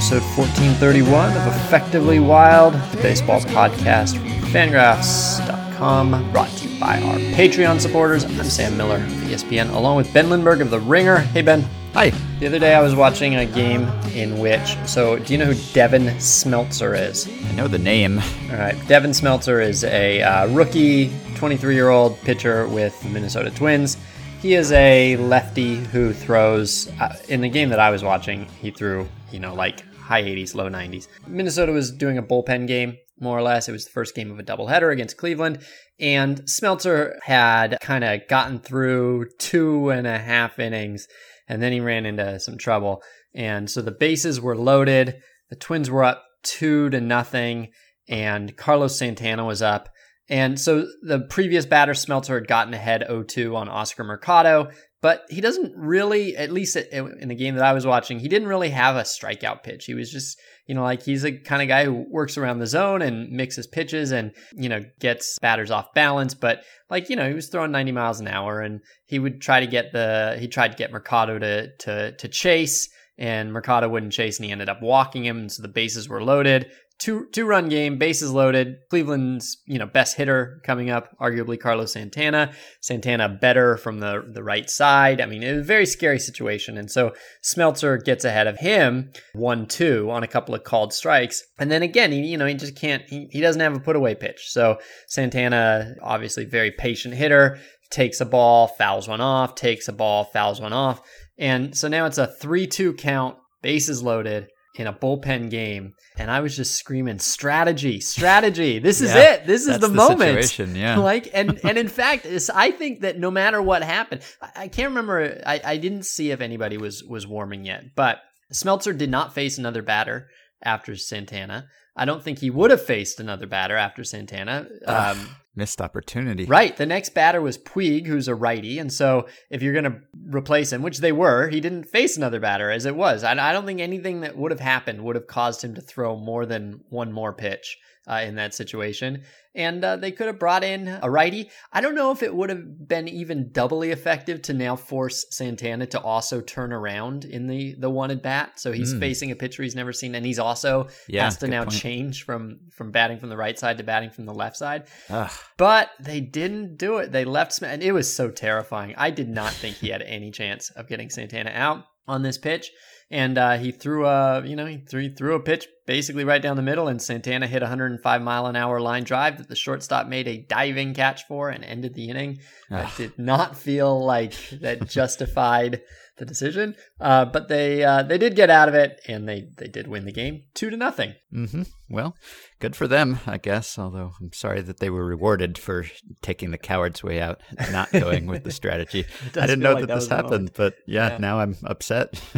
episode 1431 of Effectively Wild, the baseball podcast from fangraphs.com, brought to you by our Patreon supporters. I'm Sam Miller of ESPN, along with Ben Lindbergh of The Ringer. Hey, Ben. Hi. The other day I was watching a game in which, so do you know who Devin Smeltzer is? I know the name. All right. Devin Smeltzer is a uh, rookie, 23 year old pitcher with the Minnesota Twins. He is a lefty who throws. Uh, in the game that I was watching, he threw, you know, like high 80s, low 90s. Minnesota was doing a bullpen game, more or less. It was the first game of a doubleheader against Cleveland. And Smeltzer had kind of gotten through two and a half innings, and then he ran into some trouble. And so the bases were loaded. The Twins were up two to nothing, and Carlos Santana was up. And so the previous batter, Smeltzer, had gotten ahead 0 2 on Oscar Mercado, but he doesn't really, at least in the game that I was watching, he didn't really have a strikeout pitch. He was just, you know, like he's a kind of guy who works around the zone and mixes pitches and, you know, gets batters off balance. But like, you know, he was throwing 90 miles an hour and he would try to get the, he tried to get Mercado to, to, to chase and Mercado wouldn't chase and he ended up walking him. And so the bases were loaded two two run game, bases loaded. Cleveland's you know best hitter coming up, arguably Carlos Santana. Santana better from the the right side. I mean, it was a very scary situation, and so Smeltzer gets ahead of him one two on a couple of called strikes, and then again, he you know he just can't. He, he doesn't have a put away pitch. So Santana, obviously very patient hitter, takes a ball, fouls one off, takes a ball, fouls one off, and so now it's a three two count, bases loaded in a bullpen game and I was just screaming strategy, strategy. This is Yeah, it. This is the, the moment. situation, yeah. Like and and in fact, I think that no matter what happened, I, I can't remember. I, I didn't see if anybody was was warming yet, but Smeltzer did not face another batter after Santana. I don't think he would have faced another batter after Santana. Um, Missed opportunity. Right. The next batter was Puig, who's a righty. And so if you're going to replace him, which they were, he didn't face another batter as it was. I, I don't think anything that would have happened would have caused him to throw more than one more pitch uh, in that situation. And uh, they could have brought in a righty. I don't know if it would have been even doubly effective to now force Santana to also turn around in the, the at bat. So he's Mm. facing a pitcher he's never seen. And he's also Yeah, has to now point. change from, from batting from the right side to batting from the left side. Ugh. But they didn't do it. They left Smith, and it was so terrifying. I did not think he had any chance of getting Santana out on this pitch. And uh, he threw a, you know, he threw, he threw a pitch basically right down the middle, and Santana hit a 105 mile an hour line drive that the shortstop made a diving catch for and ended the inning. That Ugh. did not feel like that justified the decision. Uh, but they uh, they did get out of it, and they they did win the game two to nothing. hmm Well, good for them, I guess. Although I'm sorry that they were rewarded for taking the coward's way out, and not going with the strategy. I didn't know like that, that this happened, but yeah, Yeah. now I'm upset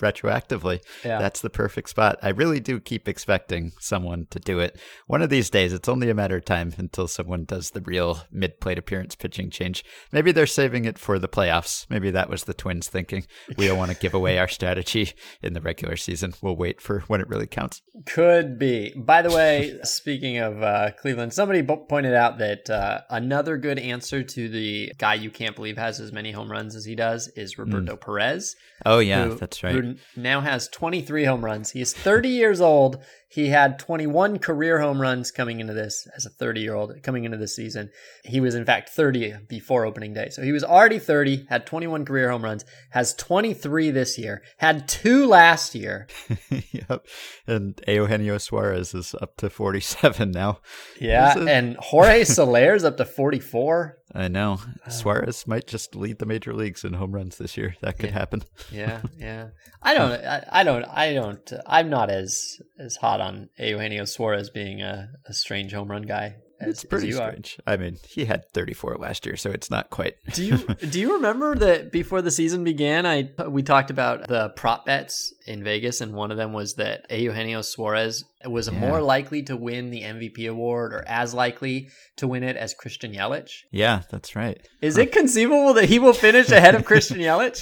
retroactively. Yeah. That's the perfect spot. I really do keep expecting someone to do it. One of these days, it's only a matter of time until someone does the real mid plate appearance pitching change. Maybe they're saving it for the playoffs. Maybe that was the Twins thinking. We don't want to give away our strategy in the regular season. We'll wait for when it really counts. Could be. By the way, speaking of uh, Cleveland, somebody bo- pointed out that uh, another good answer to the guy you can't believe has as many home runs as he does is Roberto Perez. Oh, yeah, who- that's right. Who now has 23 home runs. He is 30 years old. He had 21 career home runs coming into this as a 30 year old coming into this season. He was in fact 30 before opening day. So he was already 30, had 21 career home runs, has 23 this year, had two last year. yep. And Eugenio Suarez is up to 47 now. Yeah, and Jorge Soler's up to 44. I know. Uh, Suarez might just lead the major leagues in home runs this year. That could Yeah. happen. Yeah, yeah. I don't, I, I don't, I don't. I'm not as as hot on Eugenio Suarez being a, a strange home run guy. As, It's pretty you are. strange. I mean, he had 34 last year, so it's not quite. Do you do you remember that before the season began, I we talked about the prop bets in Vegas, and one of them was that Eugenio Suarez was Yeah. more likely to win the MVP award, or as likely to win it as Christian Yelich. yeah, that's right. Is it conceivable that he will finish ahead of Christian Yelich?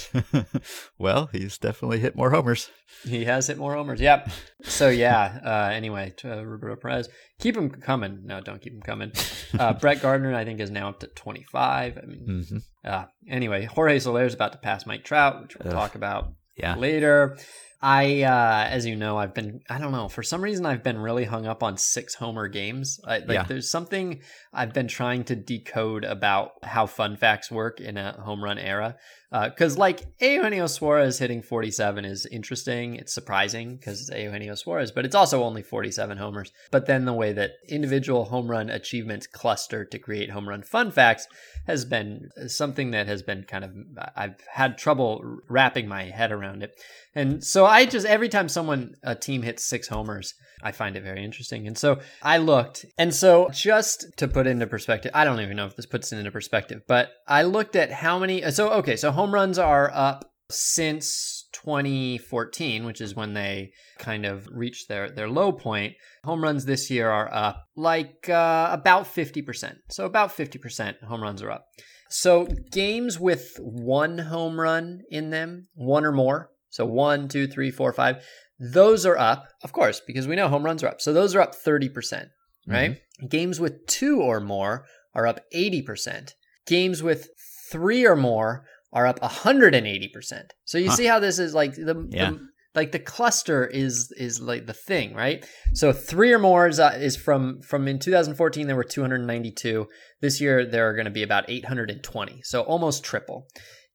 well, he's definitely hit more homers. He has hit more homers. Yep. So yeah. Uh, anyway, to, uh, Roberto Perez, keep him coming. No, don't keep him coming. Uh, Brett Gardner, I think, is now up to 25. I mean, hmm uh, anyway, Jorge Soler is about to pass Mike Trout, which we'll Ugh. talk about Yeah. later. I, uh, as you know, I've been, I don't know, for some reason, I've been really hung up on six homer games. I, like, Yeah. there's something I've been trying to decode about how fun facts work in a home run era. Uh, because, like, Eugenio Suarez hitting 47 is interesting. It's surprising because it's Eugenio Suarez, but it's also only 47 homers. But then the way that individual home run achievements cluster to create home run fun facts has been uh, something that has been kind of, uh, I've had trouble wrapping my head around it. And so I just, every time someone, a team hits six homers, I find it very interesting. And so I looked. And so just to put into perspective, I don't even know if this puts it into perspective, but I looked at how many. So, okay, so home runs are up since 2014, which is when they kind of reached their, their low point. Home runs this year are up like uh, about 50%. So, about 50% home runs are up. So, games with one home run in them, one or more, so one, two, three, four, five, those are up, of course, because we know home runs are up. So those are up 30%, right? Games with two or more are up 80%. Games with three or more are up 180%. So you Huh. see how this is like the, Yeah. the like the cluster is is like the thing, right? So three or more is, uh, is from from in 2014 there were 292. This year there are going to be about 820. So almost triple.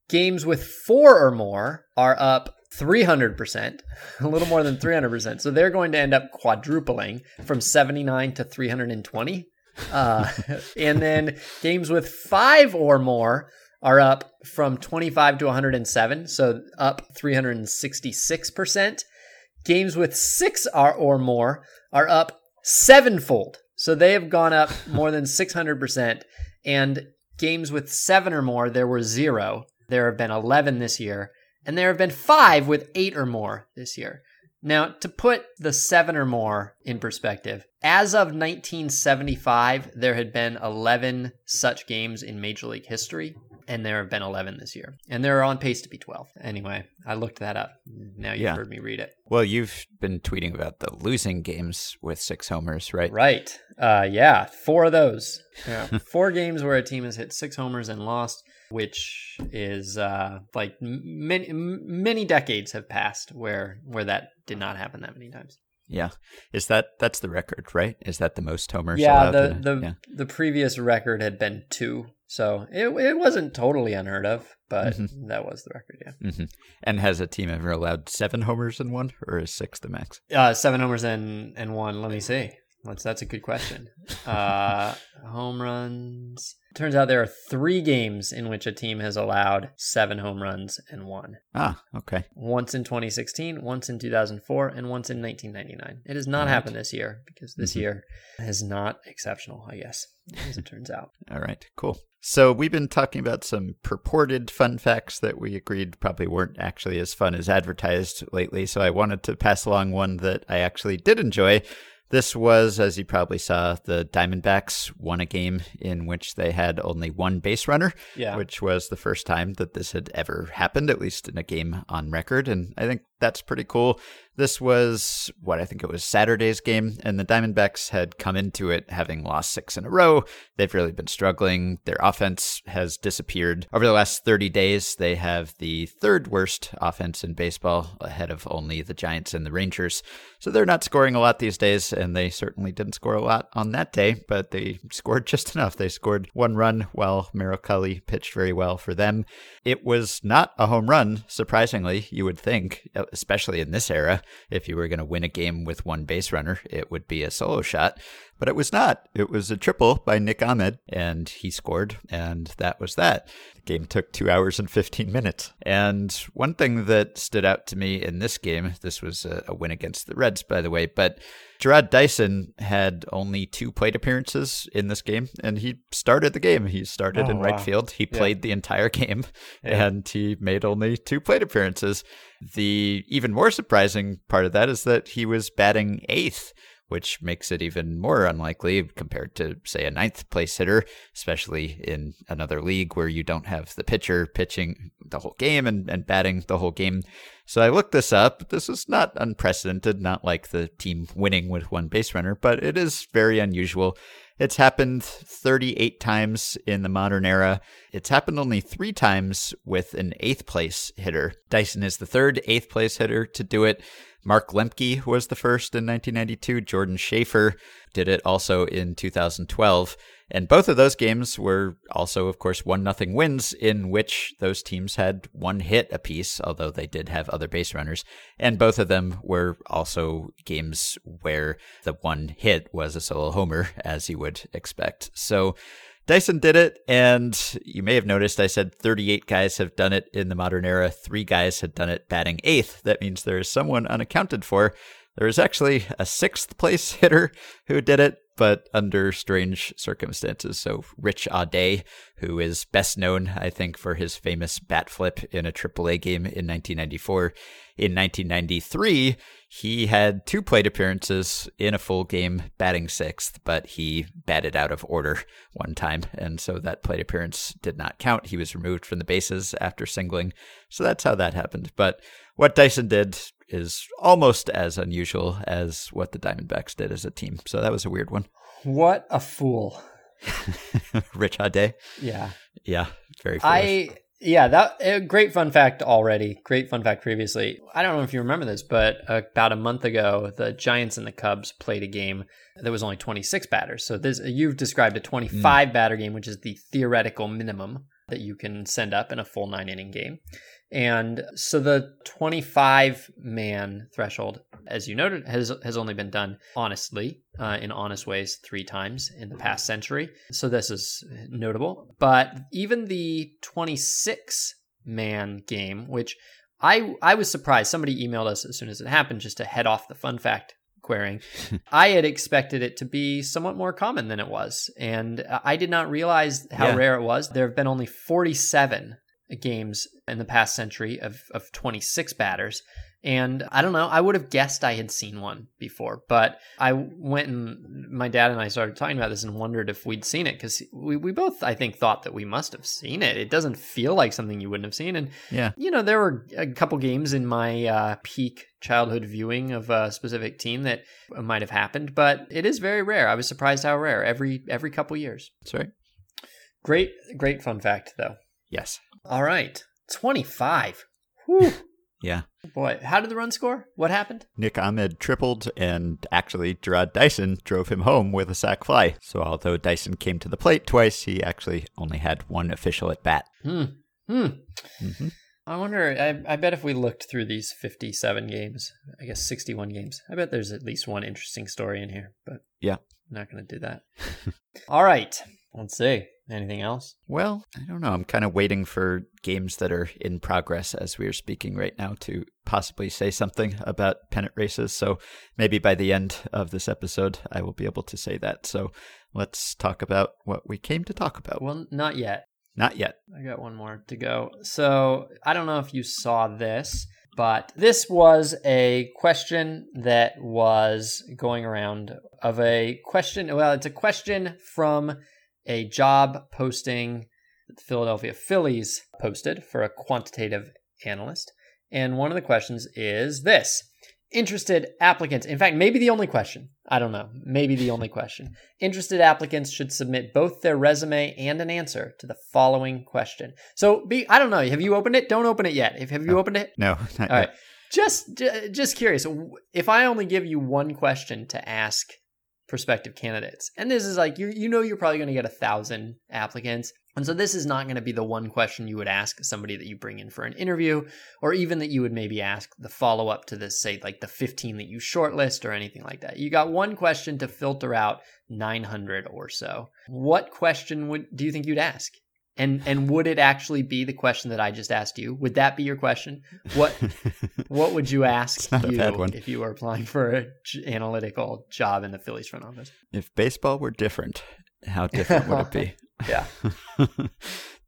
Games with four or more are up 300%, a little more than 300%. So they're going to end up quadrupling from 79 to 320. Uh, and then games with five or more are up from 25 to 107, so up 366%. Games with six are or more are up sevenfold, so they have gone up more than 600%. And games with seven or more, there were zero. There have been 11 this year, and there have been five with eight or more this year. Now, to put the seven or more in perspective, as of 1975, there had been 11 such games in Major League history, and there have been 11 this year. And they're on pace to be 12. Anyway, I looked that up. Now you've Yeah. heard me read it. Well, you've been tweeting about the losing games with six homers, right? Right. Uh, yeah, four of those. Yeah. four games where a team has hit six homers and lost, which is uh, like many many decades have passed where where that did not happen that many times. Yeah. Is that that's the record, right? Is that the most homers? yeah, allowed the in the yeah. the previous record had been two, so it it wasn't totally unheard of, but Mhm. that was the record. Yeah, hmm And has a team ever allowed seven homers in one, or is six the max? uh, seven homers and and one. Let me see. That's that's a good question. Uh, home runs. Turns out there are three games in which a team has allowed seven home runs and one. Ah, okay. Once in 2016, once in 2004, and once in 1999. It has not Alright. happened this year because this Mhm. year is not exceptional, I guess, as it turns out. All right, cool. So we've been talking about some purported fun facts that we agreed probably weren't actually as fun as advertised lately. So I wanted to pass along one that I actually did enjoy. This was, as you probably saw, the Diamondbacks won a game in which they had only one base runner, Yeah. which was the first time that this had ever happened, at least in a game on record. And I think that's pretty cool. This was what I think it was Saturday's game, and the Diamondbacks had come into it having lost six in a row. They've really been struggling. Their offense has disappeared. Over the last 30 days, they have the third worst offense in baseball, ahead of only the Giants and the Rangers. So they're not scoring a lot these days, and they certainly didn't score a lot on that day, but they scored just enough. They scored one run while Merrill pitched very well for them. It was not a home run, surprisingly, you would think, especially in this era. If you were going to win a game with one base runner, it would be a solo shot. But it was not. It was a triple by Nick Ahmed, and he scored, and that was that. The game took two hours and 15 minutes. And one thing that stood out to me in this game, this was a, a win against the Reds, by the way, but Jarrod Dyson had only two plate appearances in this game, and he started the game. He started Oh, in right field. He Yeah. played the entire game, Yeah. and he made only two plate appearances. The even more surprising part of that is that he was batting eighth, which makes it even more unlikely compared to, say, a ninth place hitter, especially in another league where you don't have the pitcher pitching the whole game and, and batting the whole game. So I looked this up. This is not unprecedented, not like the team winning with one base runner, but it is very unusual. It's happened 38 times in the modern era. It's happened only three times with an eighth place hitter. Dyson is the third eighth place hitter to do it. Mark Lemke was the first in 1992. Jordan Schafer did it also in 2012. And both of those games were also, of course, one nothing wins in which those teams had one hit apiece, although they did have other base runners. And both of them were also games where the one hit was a solo homer, as you would expect. So Dyson did it, and you may have noticed I said 38 guys have done it in the modern era. Three guys had done it batting eighth. That means there is someone unaccounted for. There is actually a sixth place hitter who did it, but under strange circumstances. So Rich Aude, who is best known, I think, for his famous bat flip in a AAA game in 1994. In 1993, he had two plate appearances in a full game, batting sixth, but he batted out of order one time, and so that plate appearance did not count. He was removed from the bases after singling. So that's how that happened. But what Dyson did is almost as unusual as what the Diamondbacks did as a team. So that was a weird one. What a fool. Rich Aude. Yeah. Yeah. Very foolish. I yeah, that a great fun fact already. Great fun fact previously. I don't know if you remember this, but about a month ago, the Giants and the Cubs played a game that was only 26 batters. So this you've described a 25 mm. batter game, which is the theoretical minimum that you can send up in a full 9 inning game. And so the 25 man threshold, as you noted, has has only been done honestly uh, in honest ways three times in the past century. So this is notable. But even the 26 man game, which I I was surprised. Somebody emailed us as soon as it happened just to head off the fun fact querying. I had expected it to be somewhat more common than it was, and I did not realize how yeah. rare it was. There have been only 47 games in the past century of, of 26 batters. And I don't know, I would have guessed I had seen one before, but I went and my dad and I started talking about this and wondered if we'd seen it because we, we both, I think, thought that we must have seen it. It doesn't feel like something you wouldn't have seen. And, yeah, you know, there were a couple games in my uh, peak childhood viewing of a specific team that might have happened, but it is very rare. I was surprised how rare every every couple years. Sorry. Great, great fun fact, though. Yes. All right. 25. Whew. Yeah. Boy, how did the run score? What happened? Nick Ahmed tripled, and actually, Jarrod Dyson drove him home with a sac fly. So, although Dyson came to the plate twice, he actually only had one official at bat. Hmm. Hmm. Mm-hmm. I wonder, I, I bet if we looked through these 57 games, I guess 61 games, I bet there's at least one interesting story in here, but yeah, I'm not going to do that. All right. Let's see. Anything else? Well, I don't know. I'm kind of waiting for games that are in progress as we are speaking right now to possibly say something about pennant races. So maybe by the end of this episode, I will be able to say that. So let's talk about what we came to talk about. Well, not yet. Not yet. I got one more to go. So I don't know if you saw this, but this was a question that was going around of a question. Well, it's a question from a job posting that the Philadelphia Phillies posted for a quantitative analyst. And one of the questions is this interested applicants, in fact, maybe the only question, I don't know, maybe the only question. Interested applicants should submit both their resume and an answer to the following question. So, be, I don't know, have you opened it? Don't open it yet. If have you no, opened it? No. All yet. right. Just just curious, if I only give you one question to ask prospective candidates. And this is like you you know you're probably going to get a thousand applicants. And so this is not going to be the one question you would ask somebody that you bring in for an interview, or even that you would maybe ask the follow up to this, say like the 15 that you shortlist or anything like that. You got one question to filter out 900 or so. What question would do you think you'd ask? And and would it actually be the question that I just asked you? Would that be your question? What what would you ask you if you were applying for an analytical job in the Phillies front office? If baseball were different, how different would it be? yeah.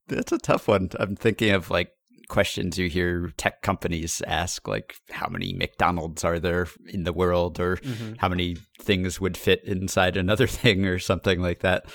That's a tough one. I'm thinking of like questions you hear tech companies ask like how many McDonald's are there in the world or mm-hmm. how many things would fit inside another thing or something like that.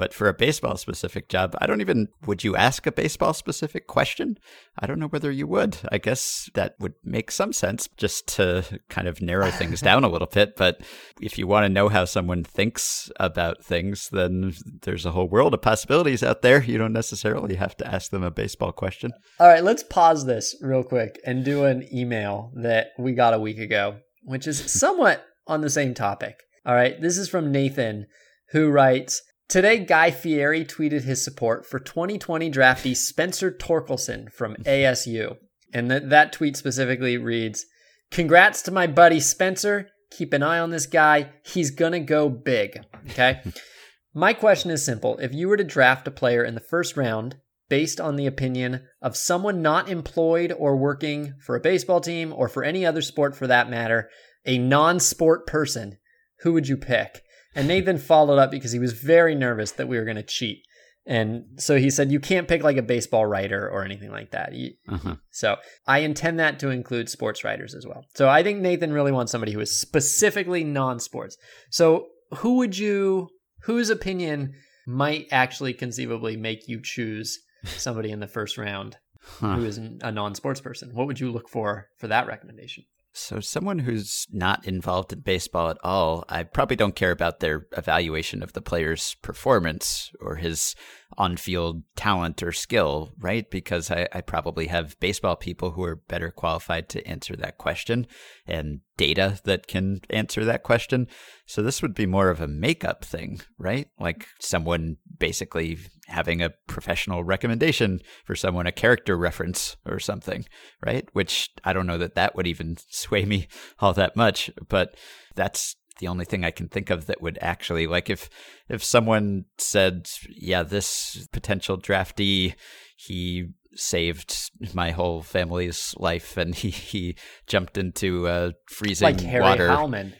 But for a baseball specific job, I don't even, would you ask a baseball specific question? I don't know whether you would. I guess that would make some sense just to kind of narrow things down a little bit. But if you want to know how someone thinks about things, then there's a whole world of possibilities out there. You don't necessarily have to ask them a baseball question. All right, let's pause this real quick and do an email that we got a week ago, which is somewhat on the same topic. All right, this is from Nathan, who writes Today, Guy Fieri tweeted his support for 2020 draftee Spencer Torkelson from ASU. And th- that tweet specifically reads Congrats to my buddy Spencer. Keep an eye on this guy. He's going to go big. Okay. my question is simple. If you were to draft a player in the first round based on the opinion of someone not employed or working for a baseball team or for any other sport for that matter, a non sport person, who would you pick? And Nathan followed up because he was very nervous that we were going to cheat. And so he said, You can't pick like a baseball writer or anything like that. Uh-huh. So I intend that to include sports writers as well. So I think Nathan really wants somebody who is specifically non sports. So who would you, whose opinion might actually conceivably make you choose somebody in the first round huh. who is a non sports person? What would you look for for that recommendation? So, someone who's not involved in baseball at all, I probably don't care about their evaluation of the player's performance or his on field talent or skill, right? Because I, I, probably have baseball people who are better qualified to answer that question and data that can answer that question. So this would be more of a makeup thing, right? Like someone basically having a professional recommendation for someone, a character reference or something, right? Which I don't know that that would even sway me all that much, but that's the only thing I can think of that would actually like if if someone said, yeah, this potential draftee, he saved my whole family's life and he, he jumped into uh, freezing like Harry water.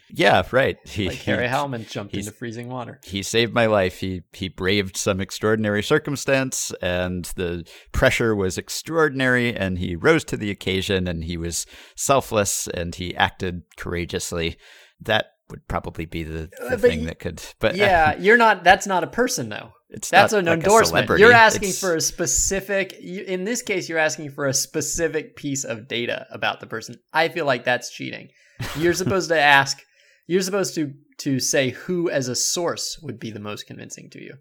Yeah, right. He, like Harry he, jumped into freezing water. He saved my life. He he braved some extraordinary circumstance and the pressure was extraordinary and he rose to the occasion and he was selfless and he acted courageously. That would probably be the, the thing that could. But yeah, uh, you're not. That's not a person though. It's that's an like endorsement. You're asking it's... for a specific. In this case, you're asking for a specific piece of data about the person. I feel like that's cheating. You're supposed to ask. You're supposed to to say who as a source would be the most convincing to you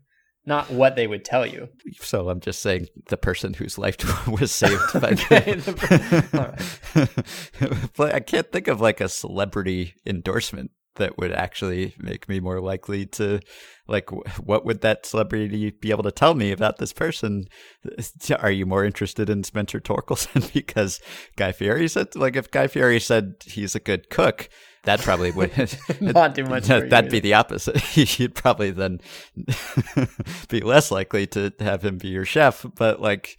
not what they would tell you. So I'm just saying the person whose life was saved by okay, the, but I can't think of like a celebrity endorsement that would actually make me more likely to like what would that celebrity be able to tell me about this person? Are you more interested in spencer torkelson? Because guy fieri said like if guy fieri said he's a good cook that probably would not do much that'd be the opposite. You'd probably then be less likely to have him be your chef. But like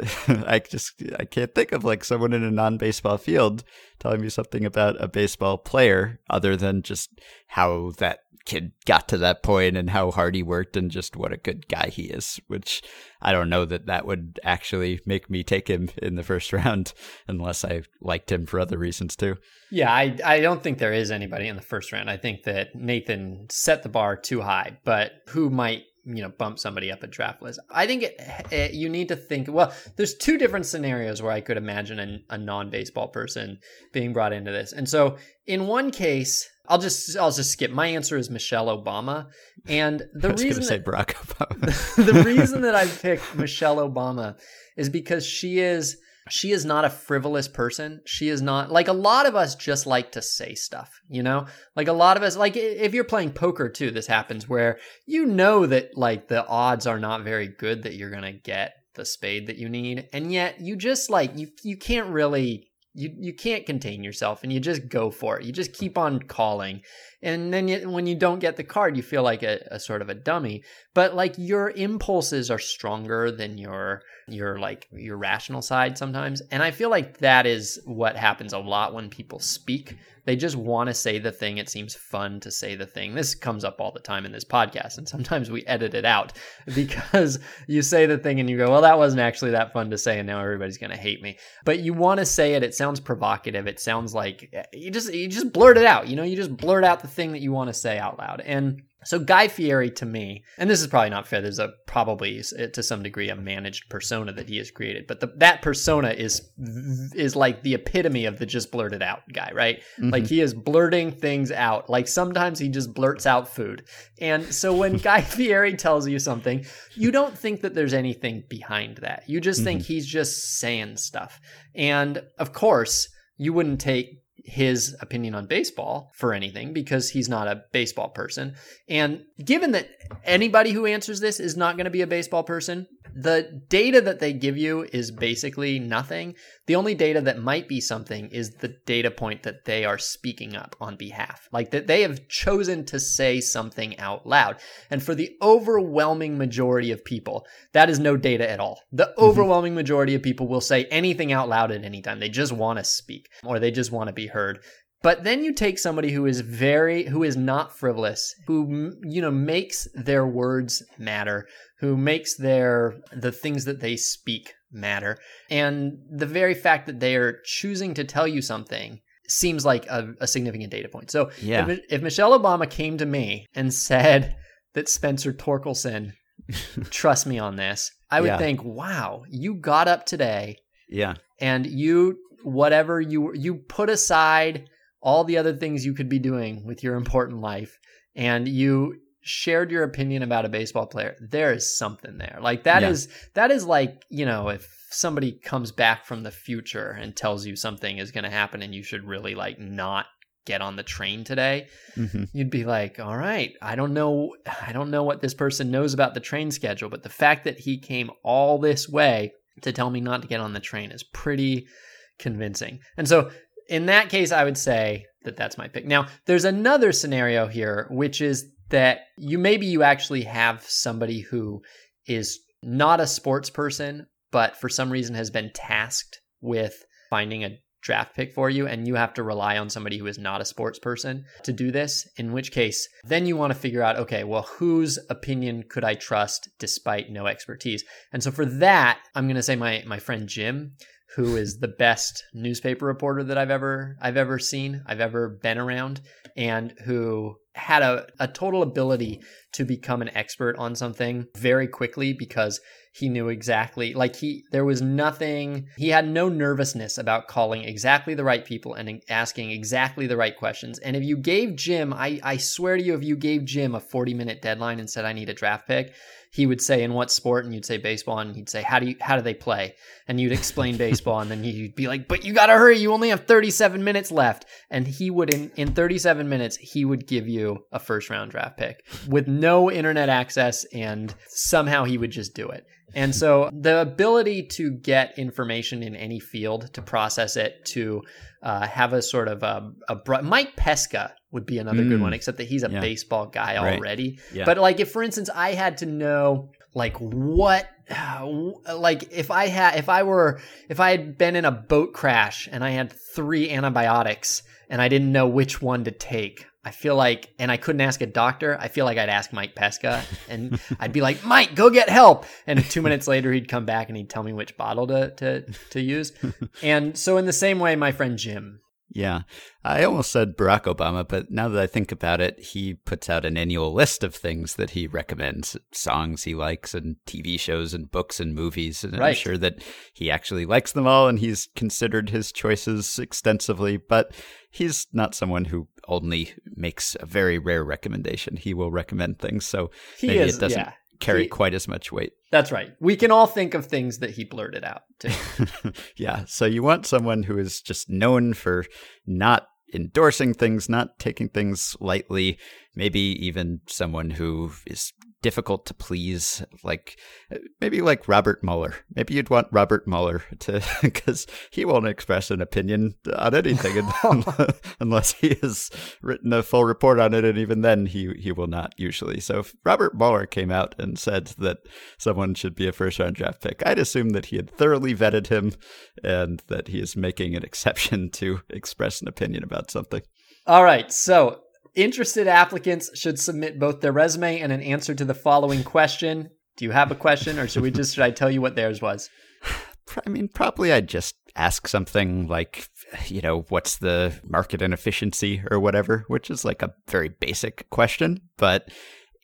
I just I can't think of like someone in a non-baseball field telling me something about a baseball player other than just how that kid got to that point and how hard he worked and just what a good guy he is which I don't know that that would actually make me take him in the first round unless I liked him for other reasons too. Yeah, I I don't think there is anybody in the first round. I think that Nathan set the bar too high, but who might you know bump somebody up a draft list. I think it, it, you need to think. Well, there's two different scenarios where I could imagine an, a non-baseball person being brought into this, and so in one case, I'll just I'll just skip. My answer is Michelle Obama, and the reason say Barack Obama. the reason that I picked Michelle Obama is because she is she is not a frivolous person. She is not like a lot of us just like to say stuff, you know? Like a lot of us, like if you're playing poker too, this happens where you know that like the odds are not very good that you're going to get the spade that you need. And yet you just like, you, you can't really you you can't contain yourself and you just go for it. You just keep on calling. And then you, when you don't get the card, you feel like a, a, sort of a dummy. But like your impulses are stronger than your your like your rational side sometimes. And I feel like that is what happens a lot when people speak. They just want to say the thing. It seems fun to say the thing. This comes up all the time in this podcast, and sometimes we edit it out because you say the thing and you go, "Well, that wasn't actually that fun to say," and now everybody's going to hate me. But you want to say it. It sounds provocative. It sounds like eh, you just you just blurt it out. You know, you just blurt out the thing that you want to say out loud. And So Guy Fieri to me, and this is probably not fair. There's a probably to some degree a managed persona that he has created, but the, that persona is is like the epitome of the just blurted out guy, right? Mm-hmm. Like he is blurting things out. Like sometimes he just blurts out food, and so when Guy Fieri tells you something, you don't think that there's anything behind that. You just mm-hmm. think he's just saying stuff, and of course you wouldn't take his opinion on baseball for anything because he's not a baseball person. And given that anybody who answers this is not going to be a baseball person, the data that they give you is basically nothing. The only data that might be something is the data point that they are speaking up on behalf, like that they have chosen to say something out loud. And for the overwhelming majority of people, that is no data at all. The mm-hmm. overwhelming majority of people will say anything out loud at any time. They just want to speak or they just want to be heard. But then you take somebody who is very, who is not frivolous, who, you know, makes their words matter, who makes their, the things that they speak matter. And the very fact that they are choosing to tell you something seems like a, a significant data point. So yeah. if, if Michelle Obama came to me and said that Spencer Torkelson, trust me on this, I would yeah. think, wow, you got up today. Yeah. And you, whatever you, you put aside all the other things you could be doing with your important life and you shared your opinion about a baseball player there is something there like that yeah. is that is like you know if somebody comes back from the future and tells you something is going to happen and you should really like not get on the train today mm-hmm. you'd be like all right i don't know i don't know what this person knows about the train schedule but the fact that he came all this way to tell me not to get on the train is pretty convincing and so in that case, I would say that that's my pick. Now, there's another scenario here, which is that you maybe you actually have somebody who is not a sports person, but for some reason has been tasked with finding a draft pick for you, and you have to rely on somebody who is not a sports person to do this. In which case, then you want to figure out okay, well, whose opinion could I trust despite no expertise? And so for that, I'm going to say my, my friend Jim who is the best newspaper reporter that I've ever I've ever seen, I've ever been around, and who had a, a total ability to become an expert on something very quickly because he knew exactly like he there was nothing he had no nervousness about calling exactly the right people and asking exactly the right questions. And if you gave jim i i swear to you if you gave jim a 40 minute deadline and said i need a draft pick he would say in what sport and you'd say baseball and he'd say how do you how do they play? And you'd explain baseball and then you'd be like but you got to hurry you only have 37 minutes left. And he would in in 37 minutes he would give you a first round draft pick with no internet access and somehow he would just do it. And so the ability to get information in any field to process it to uh, have a sort of a, a Mike Pesca would be another mm. good one, mm. except that he's a yeah. baseball guy right. already. Yeah. But like if for instance I had to know like what like if I had if I were if I had been in a boat crash and I had three antibiotics and I didn't know which one to take, I feel like, and I couldn't ask a doctor. I feel like I'd ask Mike Pesca, and I'd be like, "Mike, go get help." And two minutes later, he'd come back and he'd tell me which bottle to to to use. And so, in the same way, my friend Jim, yeah. I almost said Barack Obama, but now that I think about it, he puts out an annual list of things that he recommends songs he likes, and TV shows, and books, and movies. And right. I'm sure that he actually likes them all and he's considered his choices extensively, but he's not someone who only makes a very rare recommendation. He will recommend things. So he maybe is, it doesn't. Yeah carry he, quite as much weight. That's right. We can all think of things that he blurted out yeah. So you want someone who is just known for not endorsing things, not taking things lightly, maybe even someone who is difficult to please, like maybe like Robert Mueller. Maybe you'd want Robert Mueller to, because he won't express an opinion on anything unless he has written a full report on it, and even then he he will not usually. So if Robert Mueller came out and said that someone should be a first round draft pick, I'd assume that he had thoroughly vetted him and that he is making an exception to express an opinion about something. All right, so Interested applicants should submit both their resume and an answer to the following question. Do you have a question, or should we just should I tell you what theirs was? I mean, probably I'd just ask something like, you know, what's the market inefficiency or whatever, which is like a very basic question, but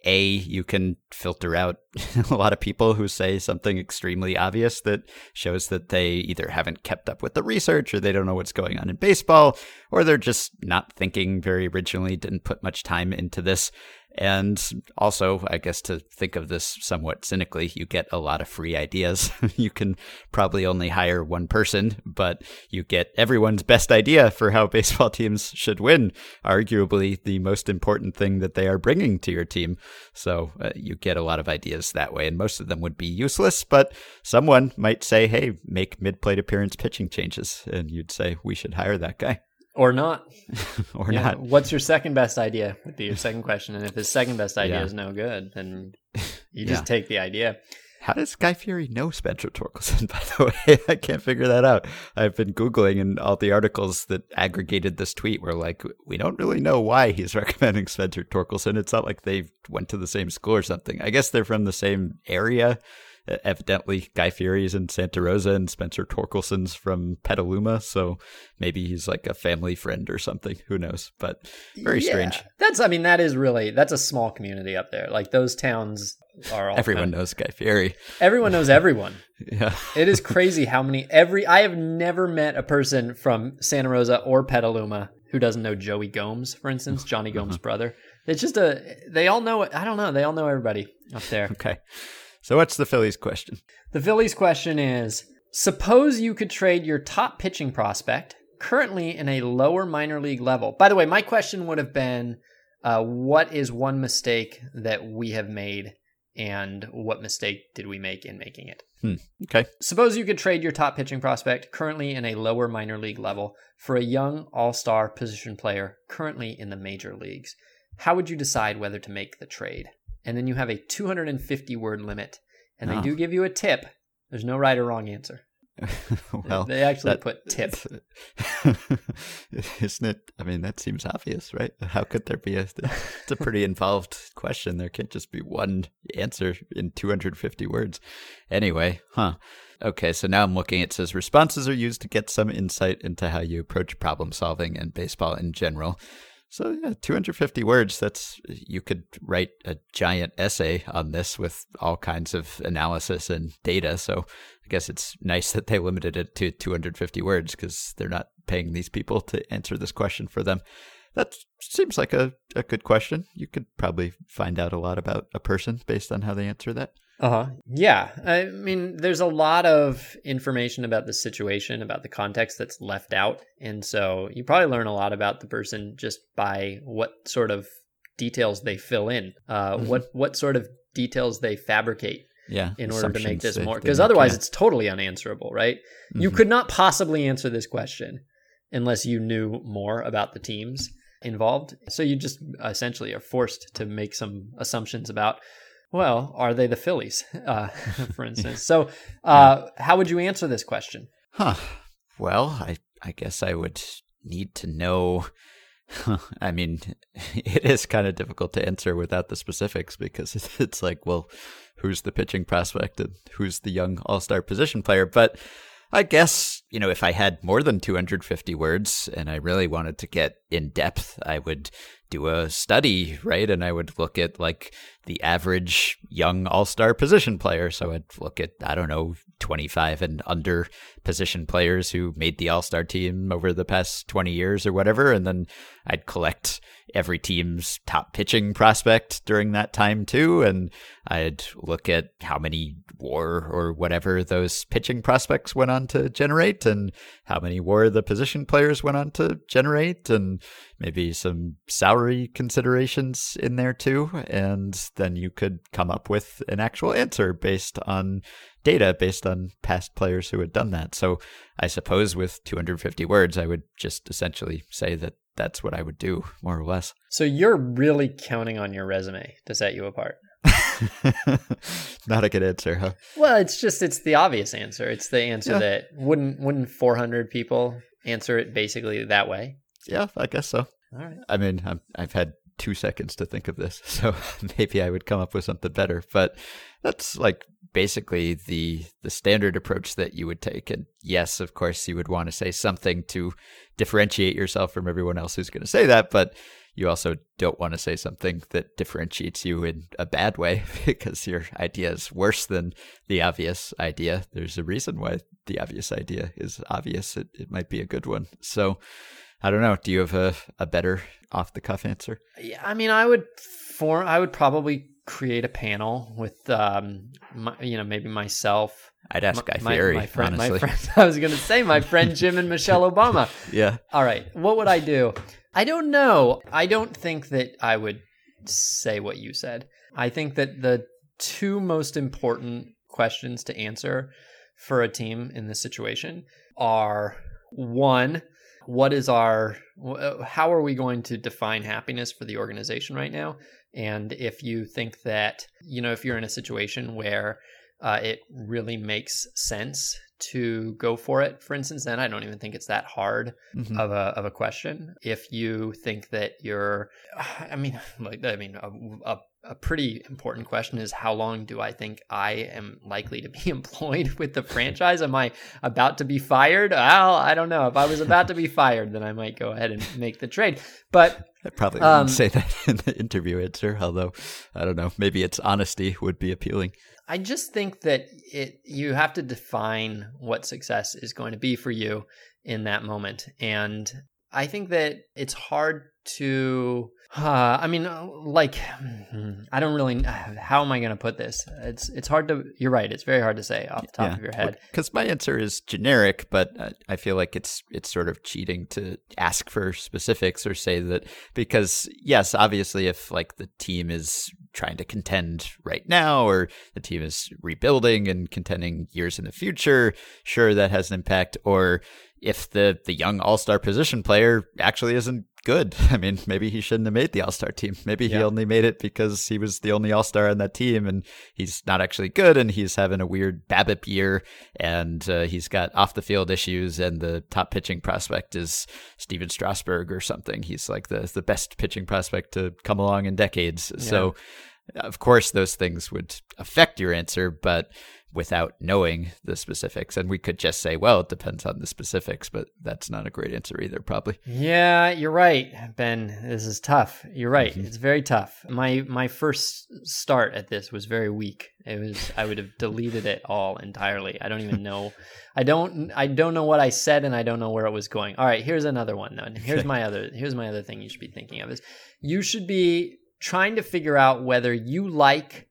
a you can filter out a lot of people who say something extremely obvious that shows that they either haven't kept up with the research or they don't know what's going on in baseball or they're just not thinking very originally didn't put much time into this and also, I guess to think of this somewhat cynically, you get a lot of free ideas. you can probably only hire one person, but you get everyone's best idea for how baseball teams should win, arguably the most important thing that they are bringing to your team. So uh, you get a lot of ideas that way, and most of them would be useless, but someone might say, hey, make mid plate appearance pitching changes. And you'd say, we should hire that guy or not or Yeah. not. what's your second best idea would be your second question and if his second best idea Yeah. is no good then you Yeah. just take the idea How does Guy Fieri know Spencer Torkelson, by the way? I can't figure that out. I've been Googling, and all the articles that aggregated this tweet were like, we don't really know why he's recommending Spencer Torkelson. It's not like they went to the same school or something. I guess they're from the same area. Uh, Evidently, Guy Fieri's in Santa Rosa and Spencer Torkelson's from Petaluma. So maybe he's like a family friend or something. Who knows? But very Yeah. strange. that's i mean that is really that's a small community up there like those towns are all Everyone kind of- knows Guy Fieri. everyone knows everyone Yeah. it is crazy how many every i have never met a person from santa rosa or petaluma who doesn't know joey gomes for instance jonny gomes' brother it's just a they all know i don't know they all know everybody up there Okay. So what's the Phillies question? The Phillies question is Suppose you could trade your top pitching prospect, currently in a lower minor league level. By the way, my question would have been uh, What is one mistake that we have made, and what mistake did we make in making it? Hmm. Okay. Suppose you could trade your top pitching prospect, currently in a lower minor league level, for a young all star position player, currently in the major leagues. How would you decide whether to make the trade? And then you have a 250 word limit, and they Oh. do give you a tip. There's no right or wrong answer. well, they actually that- put tip. Isn't it? I mean, that seems obvious, right? How could there be a? It's a pretty involved question. There can't just be one answer in 250 words. Anyway, huh? Okay, so now I'm looking. It says responses are used to get some insight into how you approach problem solving and baseball in general. So yeah, 250 words. That's you could write a giant essay on this with all kinds of analysis and data. So I guess it's nice that they limited it to 250 words because they're not paying these people to answer this question for them. That seems like a, a good question. You could probably find out a lot about a person based on how they answer that. Uh huh. Yeah. I mean, there's a lot of information about the situation, about the context that's left out. And so you probably learn a lot about the person just by what sort of details they fill in, uh, Mhm. what, what sort of details they fabricate Yeah. in order to make this more. Because otherwise, yeah. it's totally unanswerable, right? You Mhm. could not possibly answer this question unless you knew more about the teams involved. So you just essentially are forced to make some assumptions about, well, are they the Phillies, uh, for instance? So, uh, how would you answer this question? Huh. Well, I I guess I would need to know. I mean, it is kind of difficult to answer without the specifics because it's like, well, who's the pitching prospect and who's the young all star position player? But I guess, you know, if I had more than 250 words and I really wanted to get in depth, I would do a study, right? And I would look at like the average young all star position player. So I'd look at, I don't know, 25 and under position players who made the all star team over the past 20 years or whatever. And then I'd collect every team's top pitching prospect during that time too. And I'd look at how many war or whatever those pitching prospects went on to generate and how many war the position players went on to generate and maybe some salary considerations in there too. And then you could come up with an actual answer based on data, based on past players who had done that. So I suppose with 250 words, I would just essentially say that that's what I would do, more or less. So you're really counting on your resume to set you apart. Not a good answer, huh? Well, it's just it's the obvious answer. It's the answer Yeah. that wouldn't wouldn't 400 people answer it basically that way. Yeah, I guess so. All right. I mean, I'm, I've had two seconds to think of this, so maybe I would come up with something better. But that's like basically the the standard approach that you would take. And yes, of course, you would want to say something to differentiate yourself from everyone else who's going to say that, but you also don't want to say something that differentiates you in a bad way because your idea is worse than the obvious idea. There's a reason why the obvious idea is obvious. It, it might be a good one. So I don't know. Do you have a, a better off the cuff answer? Yeah, I mean, I would form, I would probably create a panel with, um, my, you know, maybe myself. I'd ask Guy Fieri, my, my friend, honestly. my friend. I was going to say my friend Jim and Michelle Obama. yeah. All right. What would I do? I don't know. I don't think that I would say what you said. I think that the two most important questions to answer for a team in this situation are one, what is our how are we going to define happiness for the organization right now? And if you think that, you know, if you're in a situation where uh, it really makes sense to go for it, for instance, then I don't even think it's that hard Mhm. of a of a question. If you think that you're, I mean, like I mean, a, a, a pretty important question is how long do I think I am likely to be employed with the franchise? Am I about to be fired? Well, I don't know. If I was about to be fired, then I might go ahead and make the trade. But I probably Um, wouldn't say that in the interview answer, although I don't know. Maybe its honesty would be appealing. I just think that it you have to define what success is going to be for you in that moment, and I think that it's hard to. Uh, I mean, uh, like, I don't really. How am I going to put this? It's it's hard to. You're right. It's very hard to say off the top of your head. Because my answer is generic, but uh, I feel like it's it's sort of cheating to ask for specifics or say that because yes, obviously, if like the team is trying to contend right now or the team is rebuilding and contending years in the future, sure that has an impact. Or if the the young all star position player actually isn't good. I mean, maybe he shouldn't have made the All Star team. Maybe he only made it because he was the only All Star on that team, and he's not actually good, and he's having a weird BABIP year, and uh, he's got off the field issues, and the top pitching prospect is Stephen Strasburg or something. He's like the the best pitching prospect to come along in decades. So, of course, those things would affect your answer, but without knowing the specifics. And we could just say, well, it depends on the specifics, but that's not a great answer either, probably. Yeah, you're right, Ben. This is tough. You're right. Mhm. It's very tough. My my first start at this was very weak. It was I would have deleted it all entirely. I don't even know. I don't I don't know what I said and I don't know where it was going. All right, here's another one then. Here's my other here's my other thing you should be thinking of is you should be trying to figure out whether you like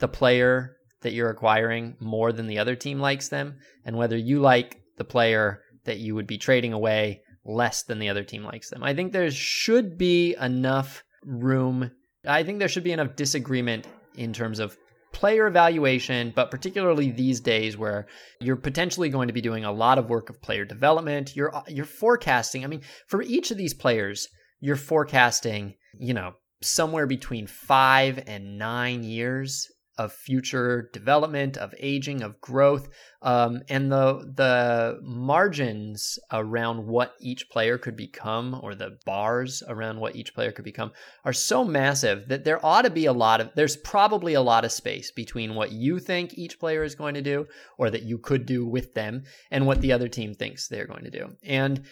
the player that you're acquiring more than the other team likes them and whether you like the player that you would be trading away less than the other team likes them. I think there should be enough room. I think there should be enough disagreement in terms of player evaluation, but particularly these days where you're potentially going to be doing a lot of work of player development. You're you're forecasting. I mean, for each of these players, you're forecasting, you know, somewhere between 5 and 9 years of future development, of aging, of growth, um, and the the margins around what each player could become, or the bars around what each player could become, are so massive that there ought to be a lot of. There's probably a lot of space between what you think each player is going to do, or that you could do with them, and what the other team thinks they're going to do. And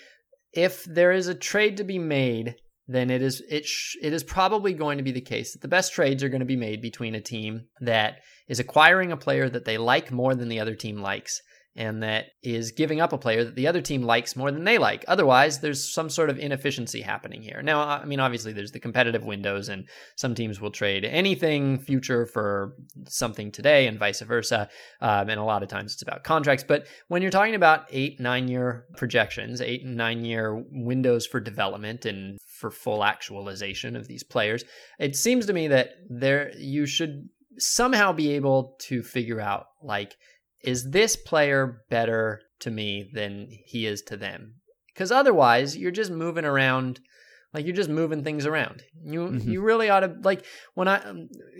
if there is a trade to be made then it is it sh- it is probably going to be the case that the best trades are going to be made between a team that is acquiring a player that they like more than the other team likes and that is giving up a player that the other team likes more than they like. Otherwise, there's some sort of inefficiency happening here. Now, I mean, obviously, there's the competitive windows, and some teams will trade anything future for something today, and vice versa. Um, and a lot of times it's about contracts. But when you're talking about eight, nine year projections, eight and nine year windows for development and for full actualization of these players, it seems to me that there you should somehow be able to figure out like is this player better to me than he is to them? Because otherwise, you're just moving around, like you're just moving things around. You Mhm. you really ought to like when I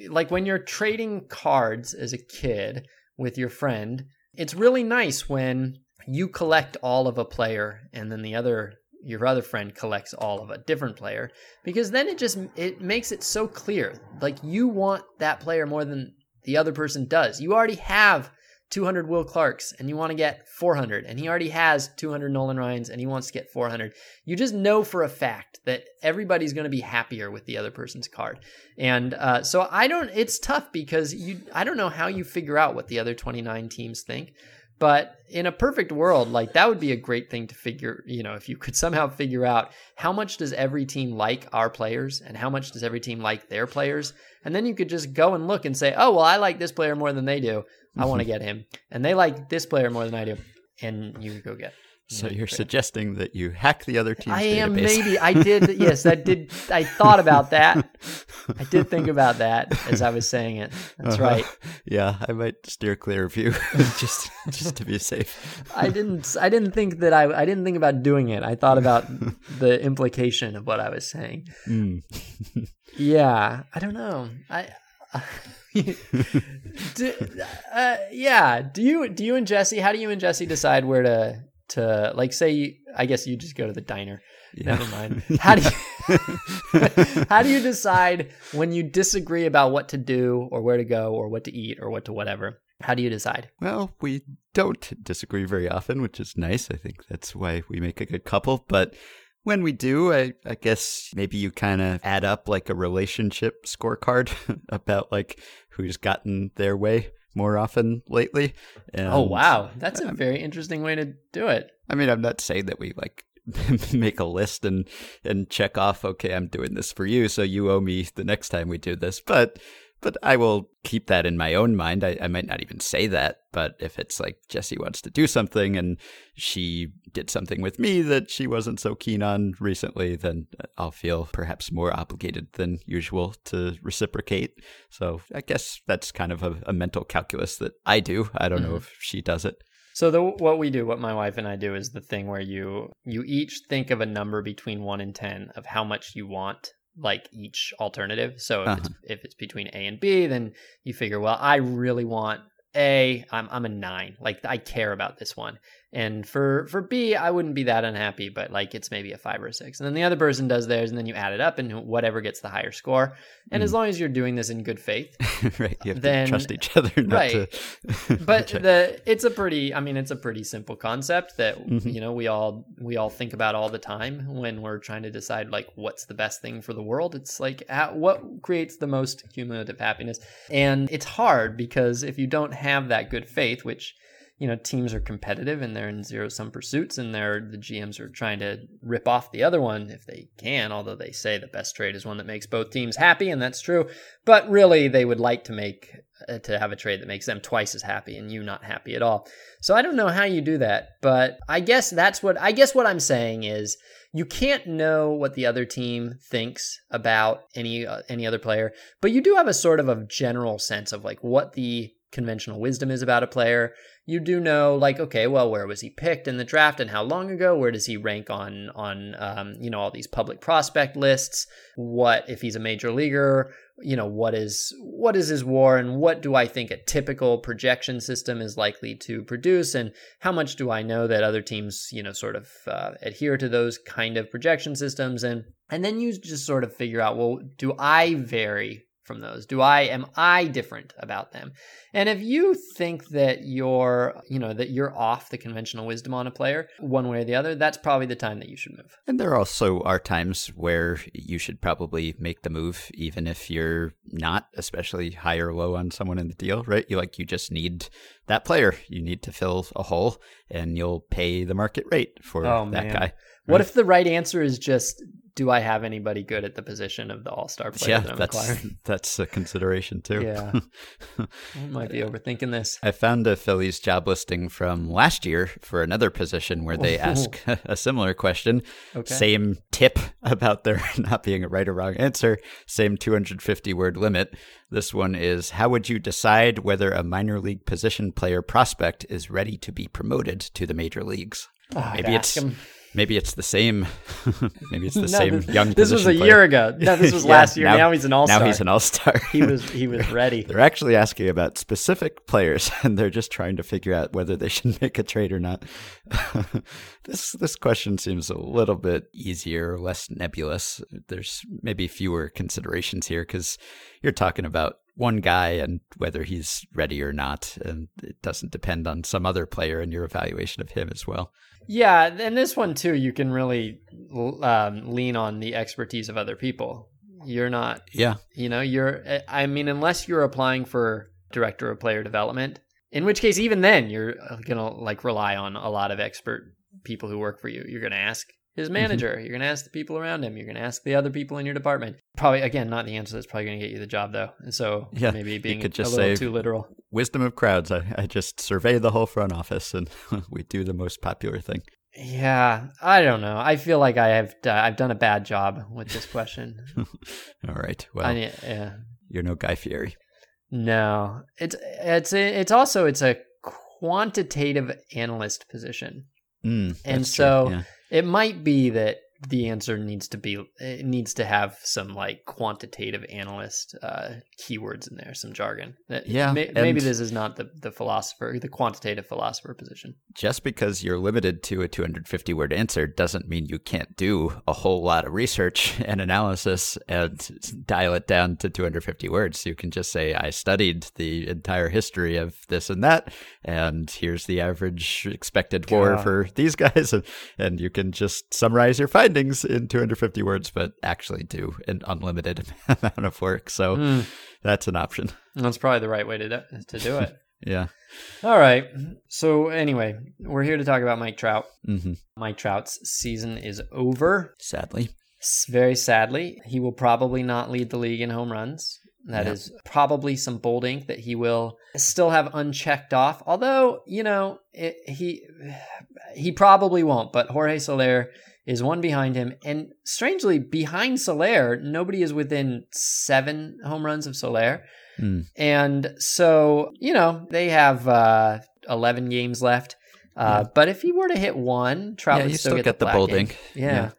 like when you're trading cards as a kid with your friend. It's really nice when you collect all of a player and then the other your other friend collects all of a different player because then it just it makes it so clear like you want that player more than the other person does. You already have 200 Will Clarks and you want to get 400, and he already has 200 Nolan Ryans and he wants to get 400. You just know for a fact that everybody's going to be happier with the other person's card. And uh, so I don't, it's tough because you, I don't know how you figure out what the other 29 teams think. But in a perfect world, like that would be a great thing to figure, you know, if you could somehow figure out how much does every team like our players and how much does every team like their players. And then you could just go and look and say, oh, well, I like this player more than they do. I want to get him. And they like this player more than I do. And you go get. So you're suggesting that you hack the other team's I database. am maybe. I did yes I did I thought about that. I did think about that as I was saying it. That's Uh-huh. right. Yeah, I might steer clear of you just just to be safe. I didn't I didn't think that I I didn't think about doing it. I thought about the implication of what I was saying. Mm. yeah I don't know. I do, uh, yeah. Do you do you and Jesse how do you and Jesse decide where to to like say you, I guess you just go to the diner Yeah. Never mind. How do you how do you decide when you disagree about what to do or where to go or what to eat or what to whatever? How do you decide? Well, we don't disagree very often, which is nice. I think that's why we make a good couple. But when we do, I, I guess maybe you kind of add up like a relationship scorecard about like who's gotten their way more often lately. Oh, and, oh wow, that's a very interesting way to do it. I mean, I'm not saying that we like make a list and and check off. Okay, I'm doing this for you, so you owe me the next time we do this. But but I will keep that in my own mind. I, I might not even say that, but if it's like Jesse wants to do something and she did something with me that she wasn't so keen on recently, then I'll feel perhaps more obligated than usual to reciprocate. So I guess that's kind of a, a mental calculus that I do. I don't know mm-hmm. if she does it. So the what we do, what my wife and I do, is the thing where you you each think of a number between one and ten of how much you want like each alternative. So if it's uh-huh. if it's between A and B, then you figure, well, I really want A. I'm I'm a nine. Like I care about this one. And for for B, I wouldn't be that unhappy, but like it's maybe a five or a six. And then the other person does theirs, and then you add it up, and whatever gets the higher score. And as long as you're doing this in good faith, right. You have Then- to trust each other not right. but the it's a pretty i mean it's a pretty simple concept that Mhm. you know we all we all think about all the time when we're trying to decide like what's the best thing for the world it's like at what creates the most cumulative happiness and it's hard because if you don't have that good faith which you know teams are competitive and they're in zero sum pursuits and they're the gms are trying to rip off the other one if they can although they say the best trade is one that makes both teams happy and that's true but really they would like to make uh, to have a trade that makes them twice as happy and you not happy at all. So I don't know how you do that, but I guess that's what I guess what I'm saying is you can't know what the other team thinks about any uh, any other player, but you do have a sort of a general sense of like what the conventional wisdom is about a player. You do know like okay, well where was he picked in the draft and how long ago? Where does he rank on on um, you know all these public prospect lists? What if he's a major leaguer? you know what is what is his war and what do i think a typical projection system is likely to produce and how much do i know that other teams you know sort of uh, adhere to those kind of projection systems and and then you just sort of figure out well do i vary from those do i am i different about them and if you think that you're you know that you're off the conventional wisdom on a player one way or the other that's probably the time that you should move And there also are times where you should probably make the move, even if you're not, especially high or low on someone in the deal, right? You like you just need that player. You need to fill a hole, and you'll pay the market rate for Oh, that man. guy. What Right. if the right answer is just do I have anybody good at the position of the All Star player Yeah, that I'm that's acquiring? that's a consideration too. Yeah. I might be overthinking this. I found a Phillies job listing from last year for another position where they Ooh. ask a similar question. Okay. Same tip about there not being a right or wrong answer, same 250 word limit. This one is How would you decide whether a minor league position player prospect is ready to be promoted to the major leagues? Oh, Maybe it's him. Maybe it's the same maybe it's the No, same this, young This was a position year ago. No, this was Yeah, last year. Now, he's an All Star. Now he's an all-star. he was he was ready. They're actually asking about specific players, and they're just trying to figure out whether they should make a trade or not. this this question seems a little bit easier, less nebulous. There's maybe fewer considerations here because you're talking about one guy and whether he's ready or not. And it doesn't depend on some other player in your evaluation of him as well. Yeah, and this one too, you can really um, lean on the expertise of other people. You're not, yeah, you know, you're. I mean, unless you're applying for director of player development, in which case, even then, you're gonna like rely on a lot of expert people who work for you. You're gonna ask his mm-hmm. manager. You're going to ask the people around him. You're going to ask the other people in your department. Probably, again, not the answer that's probably going to get you the job, though. And so yeah, maybe being could just a little too literal. Wisdom of crowds. I, I just survey the whole front office and we do the most popular thing. Yeah, I don't know. I feel like I have uh, I've done a bad job with this question. All right. Well, I, yeah. You're no Guy Fieri. No, it's it's it's also it's a quantitative analyst position, mm, and so yeah. It might be that the answer needs to be it needs to have some like quantitative analyst uh, keywords in there, some jargon. Yeah, may, maybe this is not the the philosopher, the quantitative philosopher position. Just because you're limited to a 250 word answer doesn't mean you can't do a whole lot of research and analysis and dial it down to 250 words. You can just say, "I studied the entire history of this and that, and here's the average expected WAR for these guys," and, and you can just summarize your findings findings in 250 words, but actually do an unlimited amount of work. So mm. that's an option. That's probably the right way to do, to do it. yeah. All right. So anyway, we're here to talk about Mike Trout. Mm-hmm. Mike Trout's season is over. Sadly. Very sadly, he will probably not lead the league in home runs. That yep. is probably some bold ink that he will still have unchecked off. Although, you know, it, he he probably won't. But Jorge Soler is one behind him. And strangely, behind Soler, nobody is within seven home runs of Soler. Mm. And so, you know, they have uh, 11 games left. Uh, yeah. But if he were to hit one, Trout yeah, would still, still get, get, the, the bolding. Yeah. yeah.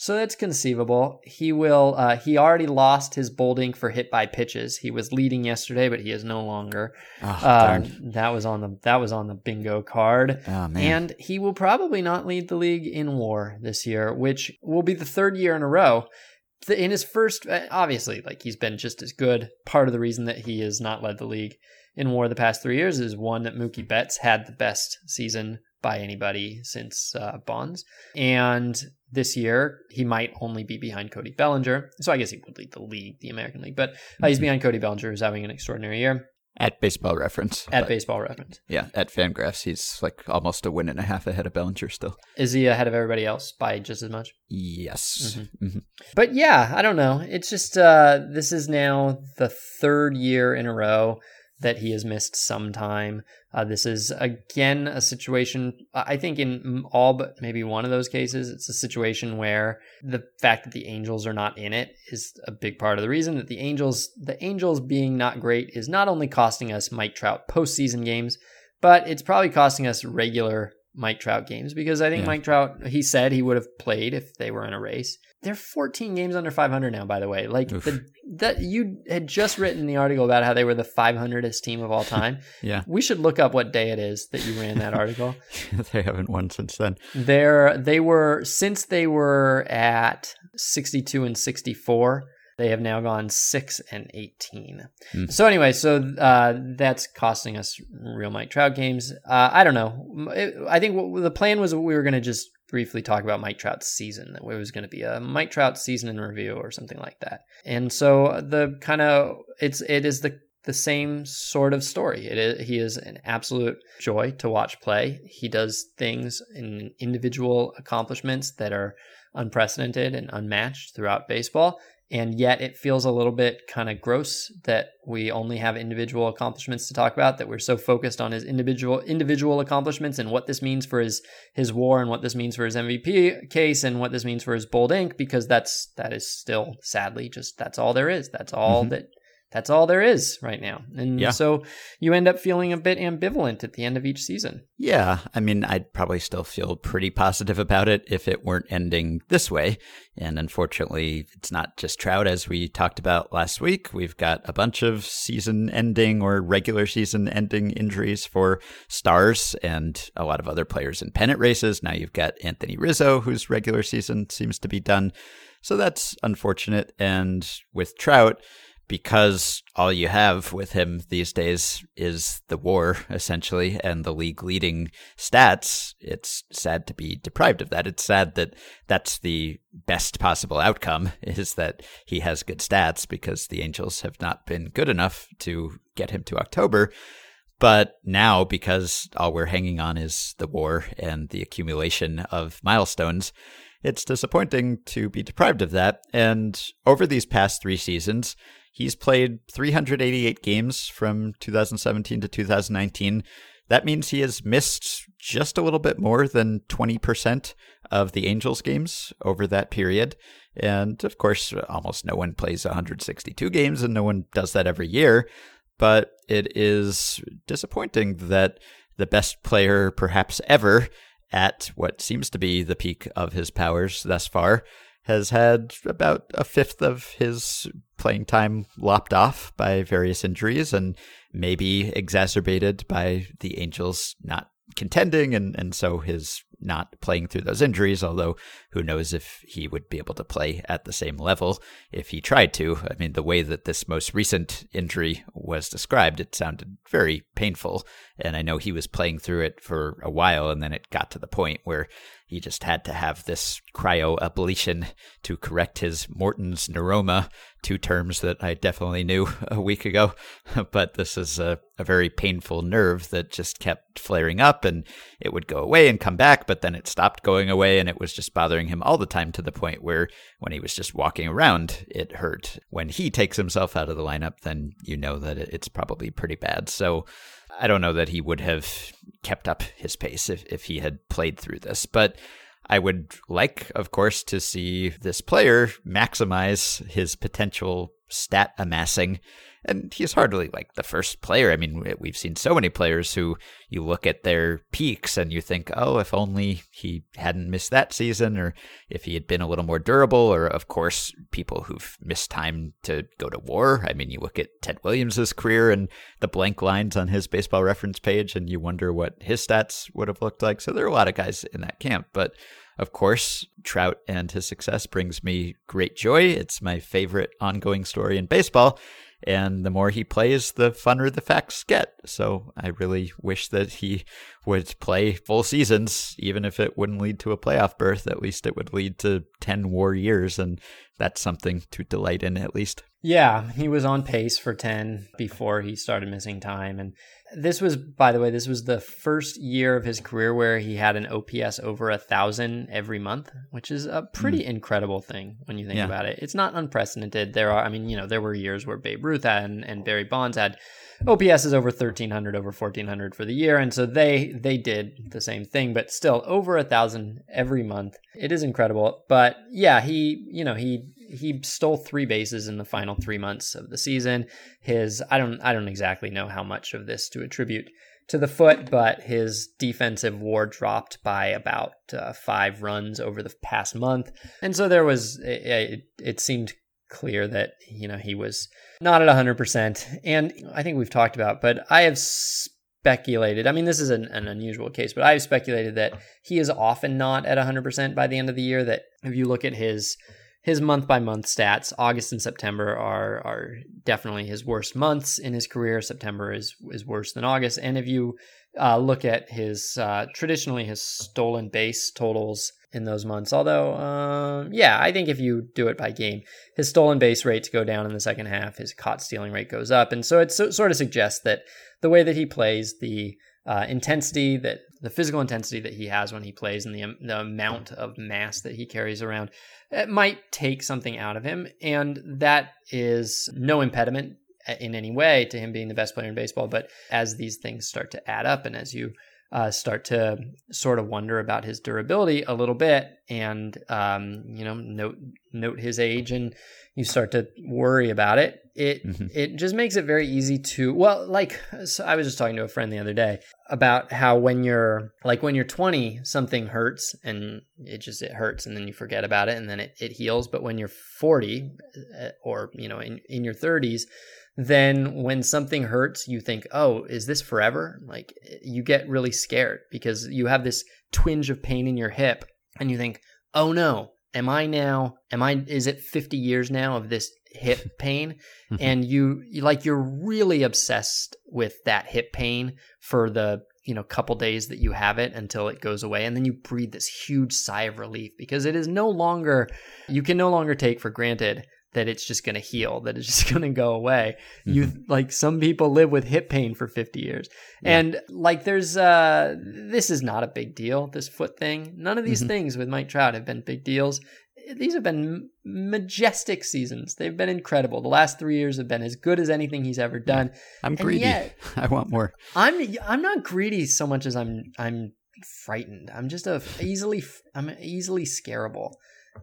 So that's conceivable. He will. Uh, he already lost his bolding for hit by pitches. He was leading yesterday, but he is no longer. Oh, uh, that was on the that was on the bingo card. Oh, and he will probably not lead the league in WAR this year, which will be the third year in a row. In his first, uh, obviously, like he's been just as good. Part of the reason that he has not led the league in WAR the past three years is one that Mookie Betts had the best season by anybody since uh, Bonds. And this year, he might only be behind Cody Bellinger. So I guess he would lead the league, the American League, but uh, he's behind Cody Bellinger, who's having an extraordinary year. At baseball reference. At baseball reference. Yeah, at Fangraphs, he's like almost a win and a half ahead of Bellinger still. Is he ahead of everybody else by just as much? Yes. Mm-hmm. Mm-hmm. But yeah, I don't know. It's just uh, this is now the third year in a row that he has missed some time. Uh, this is again a situation, I think, in all but maybe one of those cases, it's a situation where the fact that the Angels are not in it is a big part of the reason that the Angels, the Angels being not great, is not only costing us Mike Trout postseason games, but it's probably costing us regular Mike Trout games because I think yeah. Mike Trout, he said he would have played if they were in a race. They're 14 games under 500 now, by the way. Like the, that, you had just written the article about how they were the 500th team of all time. yeah, we should look up what day it is that you ran that article. they haven't won since then. They're they were since they were at 62 and 64 they have now gone six and eighteen. Mm. So anyway, so uh, that's costing us real Mike Trout games. Uh, I don't know. It, I think what, the plan was we were going to just briefly talk about Mike Trout's season. That it was going to be a Mike Trout season in review or something like that. And so the kind of it's it is the the same sort of story. It is, he is an absolute joy to watch play. He does things in individual accomplishments that are unprecedented and unmatched throughout baseball and yet it feels a little bit kind of gross that we only have individual accomplishments to talk about that we're so focused on his individual individual accomplishments and what this means for his his war and what this means for his MVP case and what this means for his bold ink because that's that is still sadly just that's all there is that's all mm-hmm. that that's all there is right now. And yeah. so you end up feeling a bit ambivalent at the end of each season. Yeah. I mean, I'd probably still feel pretty positive about it if it weren't ending this way. And unfortunately, it's not just Trout, as we talked about last week. We've got a bunch of season ending or regular season ending injuries for stars and a lot of other players in pennant races. Now you've got Anthony Rizzo, whose regular season seems to be done. So that's unfortunate. And with Trout, because all you have with him these days is the war, essentially, and the league leading stats, it's sad to be deprived of that. It's sad that that's the best possible outcome is that he has good stats because the Angels have not been good enough to get him to October. But now, because all we're hanging on is the war and the accumulation of milestones, it's disappointing to be deprived of that. And over these past three seasons, He's played 388 games from 2017 to 2019. That means he has missed just a little bit more than 20% of the Angels games over that period. And of course, almost no one plays 162 games and no one does that every year. But it is disappointing that the best player, perhaps ever, at what seems to be the peak of his powers thus far, has had about a fifth of his playing time lopped off by various injuries and maybe exacerbated by the Angels not contending and, and so his not playing through those injuries, although who knows if he would be able to play at the same level if he tried to. I mean, the way that this most recent injury was described, it sounded very painful. And I know he was playing through it for a while, and then it got to the point where he just had to have this cryoablation to correct his Morton's neuroma, two terms that I definitely knew a week ago. but this is a, a very painful nerve that just kept flaring up and it would go away and come back, but then it stopped going away and it was just bothering him all the time to the point where when he was just walking around, it hurt. When he takes himself out of the lineup, then you know that it's probably pretty bad. So, I don't know that he would have kept up his pace if, if he had played through this. But I would like, of course, to see this player maximize his potential stat amassing and he's hardly like the first player. I mean, we've seen so many players who you look at their peaks and you think, oh, if only he hadn't missed that season, or if he had been a little more durable, or of course, people who've missed time to go to war. I mean, you look at Ted Williams's career and the blank lines on his baseball reference page, and you wonder what his stats would have looked like. So there are a lot of guys in that camp, but of course, Trout and his success brings me great joy. It's my favorite ongoing story in baseball. And the more he plays, the funner the facts get. So I really wish that he would play full seasons, even if it wouldn't lead to a playoff berth. At least it would lead to 10 war years. And that's something to delight in, at least. Yeah, he was on pace for 10 before he started missing time. And this was, by the way, this was the first year of his career where he had an OPS over a thousand every month, which is a pretty mm. incredible thing when you think yeah. about it. It's not unprecedented. There are, I mean, you know, there were years where Babe Ruth had and, and Barry Bonds had OPS is over 1300, over 1400 for the year. And so they, they did the same thing, but still over a thousand every month. It is incredible. But yeah, he, you know, he, he stole three bases in the final three months of the season. His I don't I don't exactly know how much of this to attribute to the foot, but his defensive WAR dropped by about uh, five runs over the past month, and so there was it, it, seemed clear that you know he was not at 100% and i think we've talked about but i have speculated i mean this is an, an, unusual case but i've speculated that he is often not at 100% by the end of the year that if you look at his his month by month stats. August and September are are definitely his worst months in his career. September is is worse than August. And if you uh, look at his uh, traditionally his stolen base totals in those months, although uh, yeah, I think if you do it by game, his stolen base rates go down in the second half. His caught stealing rate goes up, and so it so, sort of suggests that the way that he plays the uh, intensity that the physical intensity that he has when he plays and the, the amount of mass that he carries around it might take something out of him. And that is no impediment in any way to him being the best player in baseball. But as these things start to add up and as you uh, start to sort of wonder about his durability a little bit, and um, you know, note note his age, and you start to worry about it. It mm-hmm. it just makes it very easy to well, like so I was just talking to a friend the other day about how when you're like when you're 20, something hurts and it just it hurts, and then you forget about it, and then it it heals. But when you're 40, uh, or you know, in in your 30s then when something hurts, you think, oh, is this forever? Like you get really scared because you have this twinge of pain in your hip and you think, oh no, am I now? Am I? Is it 50 years now of this hip pain? Mm-hmm. and you, you like you're really obsessed with that hip pain for the you know couple days that you have it until it goes away and then you breathe this huge sigh of relief because it is no longer you can no longer take for granted that it's just going to heal that it's just going to go away mm-hmm. you like some people live with hip pain for 50 years yeah. and like there's uh this is not a big deal this foot thing none of these mm-hmm. things with mike trout have been big deals these have been majestic seasons. They've been incredible. The last three years have been as good as anything he's ever done. I'm greedy. Yet, I want more. I'm I'm not greedy so much as I'm I'm frightened. I'm just a easily I'm easily scarable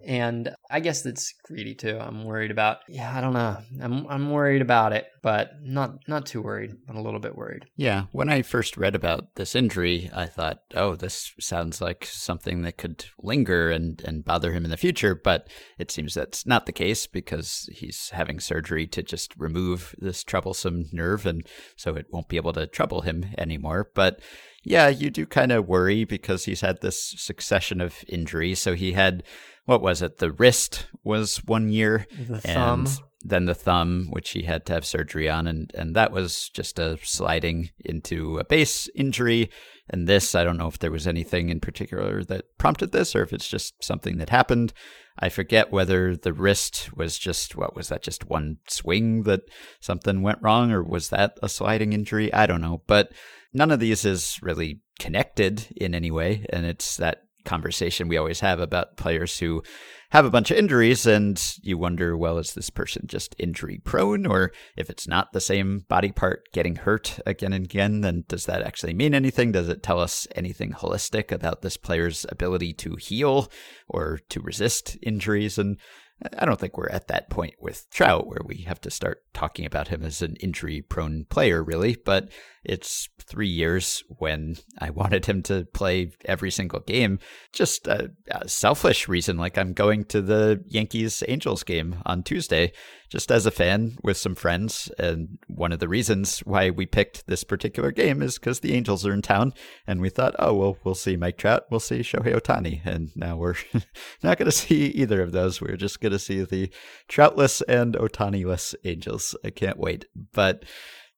and I guess that's greedy too. I'm worried about. Yeah, I don't know. I'm I'm worried about it, but not not too worried, but a little bit worried. Yeah, when I first read about this injury, I thought, "Oh, this sounds like something that could linger and and bother him in the future." But it seems that's not the case because he's having surgery to just remove this troublesome nerve, and so it won't be able to trouble him anymore. But yeah, you do kind of worry because he's had this succession of injuries. So he had what was it? The wrist was one year, the thumb. and then the thumb, which he had to have surgery on, and and that was just a sliding into a base injury. And this, I don't know if there was anything in particular that prompted this, or if it's just something that happened. I forget whether the wrist was just what was that? Just one swing that something went wrong, or was that a sliding injury? I don't know, but none of these is really connected in any way, and it's that conversation we always have about players who have a bunch of injuries and you wonder, well, is this person just injury prone? Or if it's not the same body part getting hurt again and again, then does that actually mean anything? Does it tell us anything holistic about this player's ability to heal or to resist injuries? And I don't think we're at that point with Trout where we have to start talking about him as an injury prone player, really. But it's three years when I wanted him to play every single game. Just a, a selfish reason, like I'm going to the Yankees Angels game on Tuesday, just as a fan with some friends. And one of the reasons why we picked this particular game is because the Angels are in town. And we thought, oh, well, we'll see Mike Trout, we'll see Shohei Ohtani. And now we're not going to see either of those. We're just going to see the Troutless and Ohtani-less Angels. I can't wait. But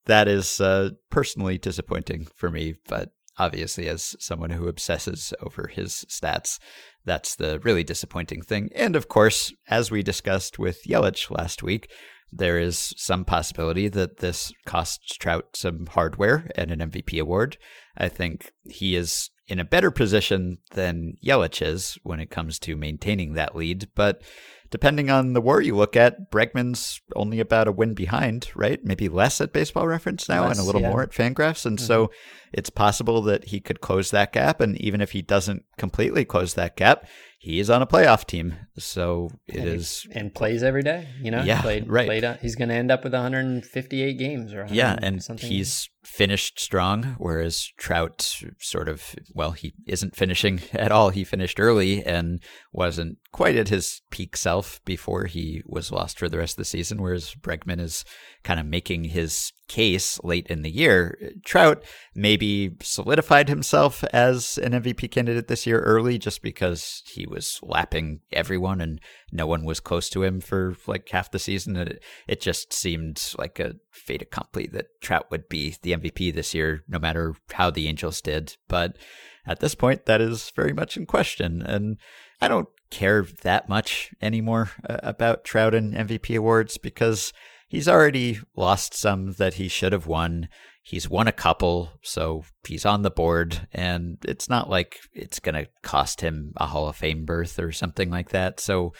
that is uh, personally disappointing for me. But obviously, as someone who obsesses over his stats, that's the really disappointing thing. And of course, as we discussed with Yelich last week, there is some possibility that this costs Trout some hardware and an MVP award. I think he is in a better position than Yelich is when it comes to maintaining that lead, but depending on the war you look at, Bregman's only about a win behind, right? Maybe less at baseball reference now less, and a little yeah. more at Fangraphs. And mm-hmm. so it's possible that he could close that gap. And even if he doesn't completely close that gap, he is on a playoff team. So it and is and plays every day. You know, yeah, played, right. Played, uh, he's going to end up with 158 games or yeah, and something. he's finished strong, whereas Trout sort of well, he isn't finishing at all. He finished early and wasn't quite at his peak self before he was lost for the rest of the season. Whereas Bregman is kind of making his case late in the year. Trout maybe solidified himself as an MVP candidate this year early just because he was lapping everyone and no one was close to him for like half the season. It, it just seemed like a fait accompli that Trout would be the MVP this year, no matter how the Angels did. But at this point, that is very much in question. And I don't care that much anymore uh, about Trout and MVP awards because he's already lost some that he should have won. He's won a couple, so he's on the board, and it's not like it's going to cost him a Hall of Fame berth or something like that. So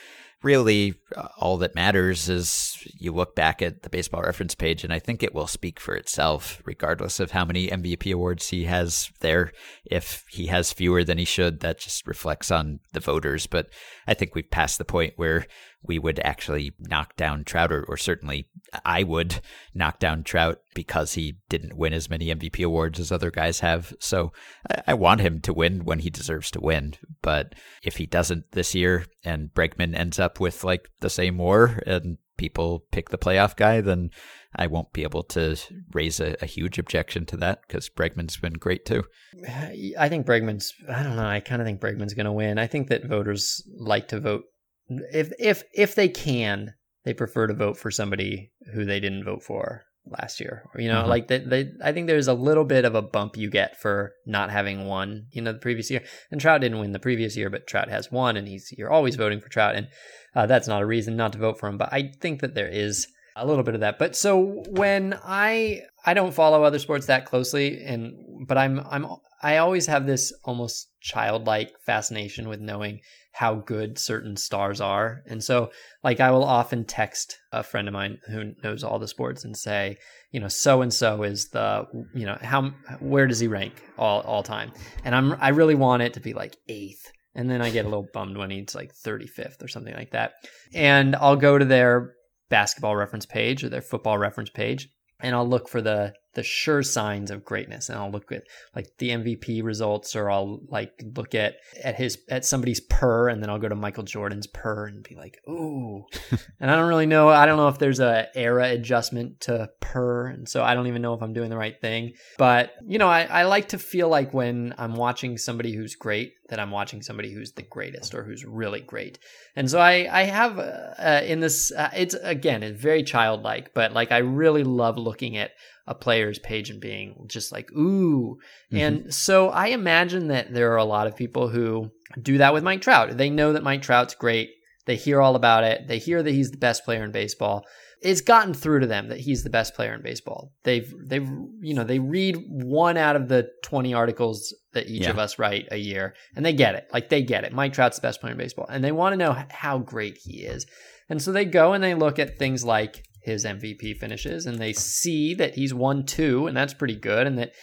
really uh, all that matters is you look back at the baseball reference page and I think it will speak for itself regardless of how many MVP awards he has there if he has fewer than he should that just reflects on the voters but I think we've passed the point where we would actually knock down Trout, or, or, certainly I would knock down Trout because he didn't win as many MVP awards as other guys have. So I, I, want him to win when he deserves to win. But if he doesn't this year and Bregman ends up with like the same war and people pick the playoff guy, then I won't be able to raise a, a huge objection to that because Bregman's been great too. I think Bregman's, I don't know, I kind of think Bregman's going to win. I think that voters like to vote if if if they can, they prefer to vote for somebody who they didn't vote for last year. You know, mm-hmm. like they, they, I think there's a little bit of a bump you get for not having won, you know, the previous year. And Trout didn't win the previous year, but Trout has won, and he's you're always voting for Trout, and uh, that's not a reason not to vote for him. But I think that there is a little bit of that. But so when I I don't follow other sports that closely, and but I'm I'm I always have this almost childlike fascination with knowing how good certain stars are. And so, like, I will often text a friend of mine who knows all the sports and say, you know, so and so is the, you know, how, where does he rank all, all time? And I'm, I really want it to be like eighth. And then I get a little bummed when he's like 35th or something like that. And I'll go to their basketball reference page or their football reference page and I'll look for the the sure signs of greatness. And I'll look at like the MVP results or I'll like look at at his at somebody's per and then I'll go to Michael Jordan's per and be like ooh. And I don't really know I don't know if there's a era adjustment to per and so I don't even know if I'm doing the right thing. But you know I, I like to feel like when I'm watching somebody who's great that I'm watching somebody who's the greatest or who's really great. And so I I have uh, in this uh, it's again it's very childlike but like I really love looking at a player's page and being just like, ooh. Mm-hmm. And so I imagine that there are a lot of people who do that with Mike Trout. They know that Mike Trout's great. They hear all about it. They hear that he's the best player in baseball. It's gotten through to them that he's the best player in baseball. They've they've you know, they read one out of the 20 articles that each yeah. of us write a year and they get it. Like they get it. Mike Trout's the best player in baseball and they want to know how great he is. And so they go and they look at things like his MVP finishes, and they see that he's won two, and that's pretty good, and that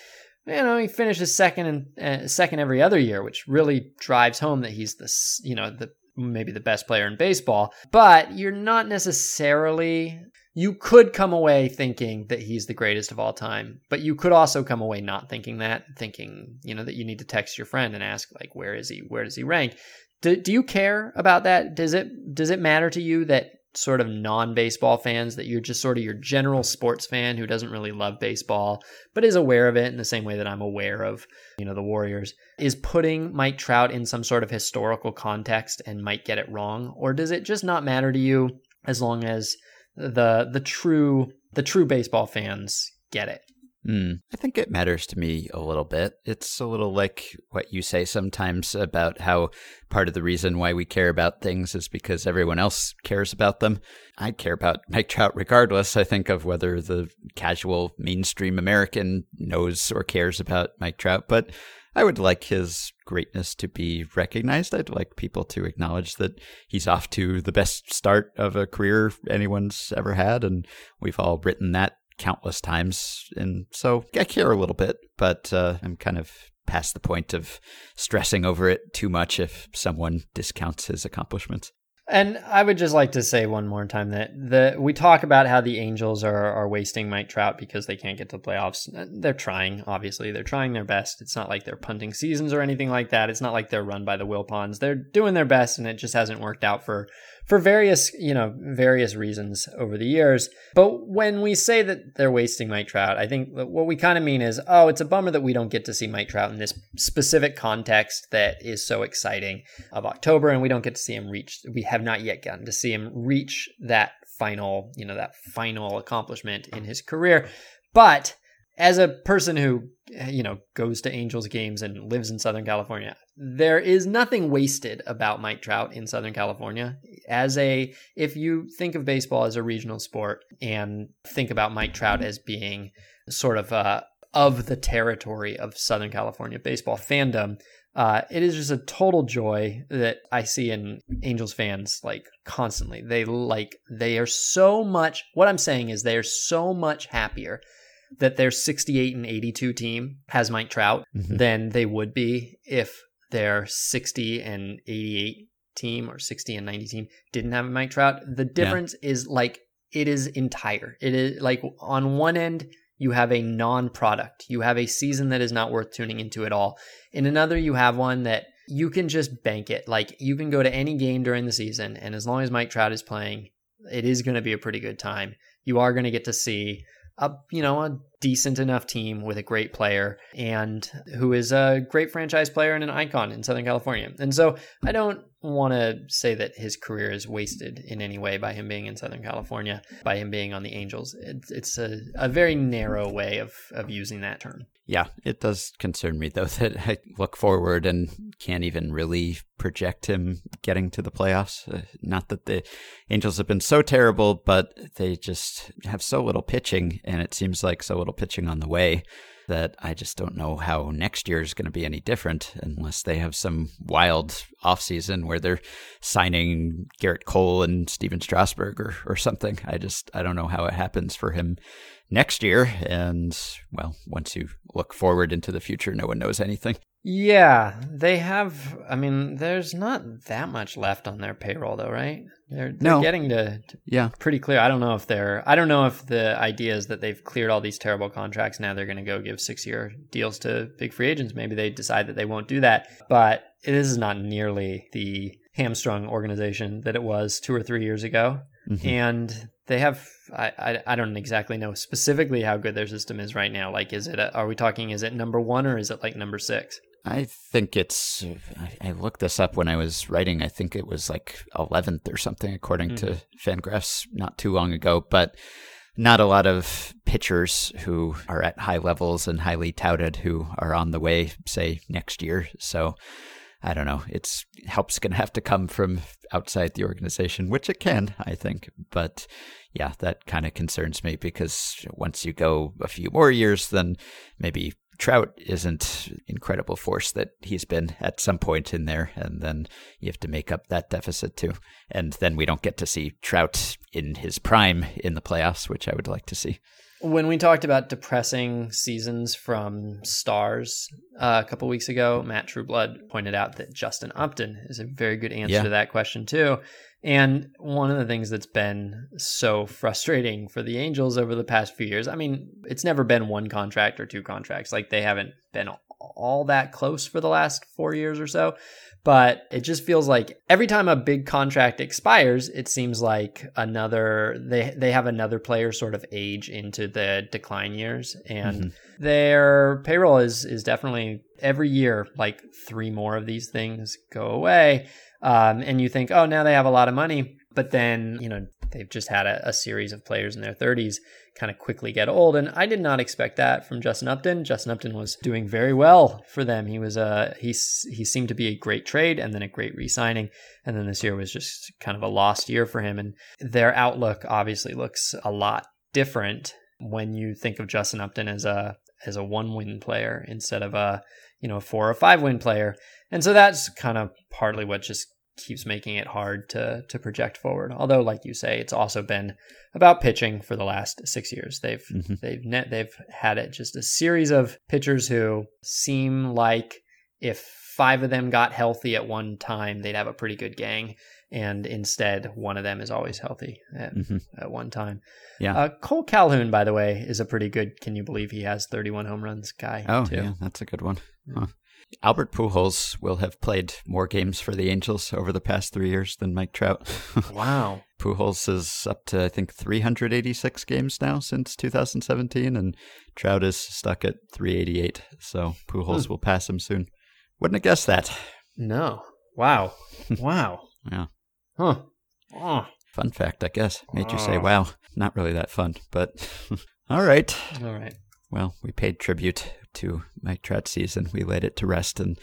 you know he finishes second and uh, second every other year, which really drives home that he's the you know the maybe the best player in baseball. But you're not necessarily. You could come away thinking that he's the greatest of all time, but you could also come away not thinking that, thinking you know that you need to text your friend and ask like, where is he? Where does he rank? Do, do you care about that? Does it does it matter to you that sort of non-baseball fans that you're just sort of your general sports fan who doesn't really love baseball but is aware of it in the same way that I'm aware of, you know, the Warriors is putting Mike Trout in some sort of historical context and might get it wrong or does it just not matter to you as long as the the true the true baseball fans get it? Mm, I think it matters to me a little bit. It's a little like what you say sometimes about how part of the reason why we care about things is because everyone else cares about them. I care about Mike Trout regardless, I think, of whether the casual mainstream American knows or cares about Mike Trout. But I would like his greatness to be recognized. I'd like people to acknowledge that he's off to the best start of a career anyone's ever had. And we've all written that countless times. And so I care a little bit, but uh, I'm kind of past the point of stressing over it too much if someone discounts his accomplishments. And I would just like to say one more time that the we talk about how the Angels are are wasting Mike Trout because they can't get to the playoffs. They're trying, obviously. They're trying their best. It's not like they're punting seasons or anything like that. It's not like they're run by the Wilpons. They're doing their best and it just hasn't worked out for for various, you know, various reasons over the years. But when we say that they're wasting Mike Trout, I think what we kind of mean is, oh, it's a bummer that we don't get to see Mike Trout in this specific context that is so exciting of October, and we don't get to see him reach. We have not yet gotten to see him reach that final, you know, that final accomplishment in his career. But as a person who you know goes to Angels games and lives in Southern California, there is nothing wasted about Mike Trout in Southern California. As a if you think of baseball as a regional sport and think about Mike Trout as being sort of uh, of the territory of Southern California baseball fandom, uh, it is just a total joy that I see in Angels fans like constantly. They like they are so much. What I'm saying is they are so much happier that their 68 and 82 team has Mike Trout mm-hmm. than they would be if their 60 and 88 team or 60 and 90 team didn't have Mike Trout. The difference yeah. is like it is entire. It is like on one end you have a non-product. You have a season that is not worth tuning into at all. In another you have one that you can just bank it. Like you can go to any game during the season and as long as Mike Trout is playing, it is going to be a pretty good time. You are going to get to see a you know a decent enough team with a great player and who is a great franchise player and an icon in Southern California. And so I don't want to say that his career is wasted in any way by him being in Southern California, by him being on the Angels. It's, it's a, a very narrow way of, of using that term. Yeah, it does concern me though that I look forward and can't even really project him getting to the playoffs. Uh, not that the Angels have been so terrible, but they just have so little pitching, and it seems like so little pitching on the way that I just don't know how next year is going to be any different unless they have some wild offseason where they're signing Gerrit Cole and Stephen Strasburg or, or something. I just I don't know how it happens for him next year. And well, once you look forward into the future, no one knows anything. Yeah, they have. I mean, there's not that much left on their payroll, though, right? They're, they're No. getting to, to Yeah. pretty clear. I don't know if they're. I don't know if the idea is that they've cleared all these terrible contracts. Now they're going to go give six-year deals to big free agents. Maybe they decide that they won't do that. But this is not nearly the hamstrung organization that it was two or three years ago. Mhm. And they have. I, I I don't exactly know specifically how good their system is right now. Like, is it? A, are we talking? Is it number one or is it like number six? I think it's. I, looked this up when I was writing. I think it was like 11th or something, according to mm-hmm. Fangraphs, not too long ago. But not a lot of pitchers who are at high levels and highly touted who are on the way, say, next year. So I don't know. It's help's going to have to come from outside the organization, which it can, I think. But yeah, that kind of concerns me because once you go a few more years, then maybe Trout isn't incredible force that he's been at some point in there, and then you have to make up that deficit too. And then we don't get to see Trout in his prime in the playoffs, which I would like to see. When we talked about depressing seasons from stars uh, a couple weeks ago, Matt Trueblood pointed out that Justin Upton is a very good answer Yeah. to that question too. And one of the things that's been so frustrating for the Angels over the past few years, I mean, it's never been one contract or two contracts. Like they haven't been all that close for the last four years or so. But it just feels like every time a big contract expires, it seems like another they they have another player sort of age into the decline years, and Mhm. their payroll is is definitely every year like three more of these things go away, um, and you think, oh, now they have a lot of money, but then you know they've just had a, a series of players in their 30s kind of quickly get old and i did not expect that from justin upton. Justin upton was doing very well for them. He was a he, he seemed to be a great trade and then a great re-signing and then this year was just kind of a lost year for him and their outlook obviously looks a lot different when you think of justin upton as a as a one win player instead of a you know a four or five win player and so that's kind of partly what just keeps making it hard to to project forward. Although, like you say, it's also been about pitching for the last six years. They've Mhm. they've net they've had it just a series of pitchers who seem like if five of them got healthy at one time, they'd have a pretty good gang. And instead, one of them is always healthy at, Mhm. at one time. Yeah. Uh, Kole Calhoun, by the way, is a pretty good. Can you believe he has 31 home runs guy? Oh, too. yeah, that's a good one. Huh. Albert Pujols will have played more games for the Angels over the past three years than Mike Trout. Wow. Pujols is up to I think 386 games now since 2017, and Trout is stuck at 388. So Pujols Hmm. will pass him soon. Wouldn't have guessed that. No. Wow. Wow. Yeah. Huh. Oh. Fun fact, I guess. Made you say, Oh. "Wow." Not really that fun, but all right. All right. Well, we paid tribute to Mike Trout's season. We laid it to rest, and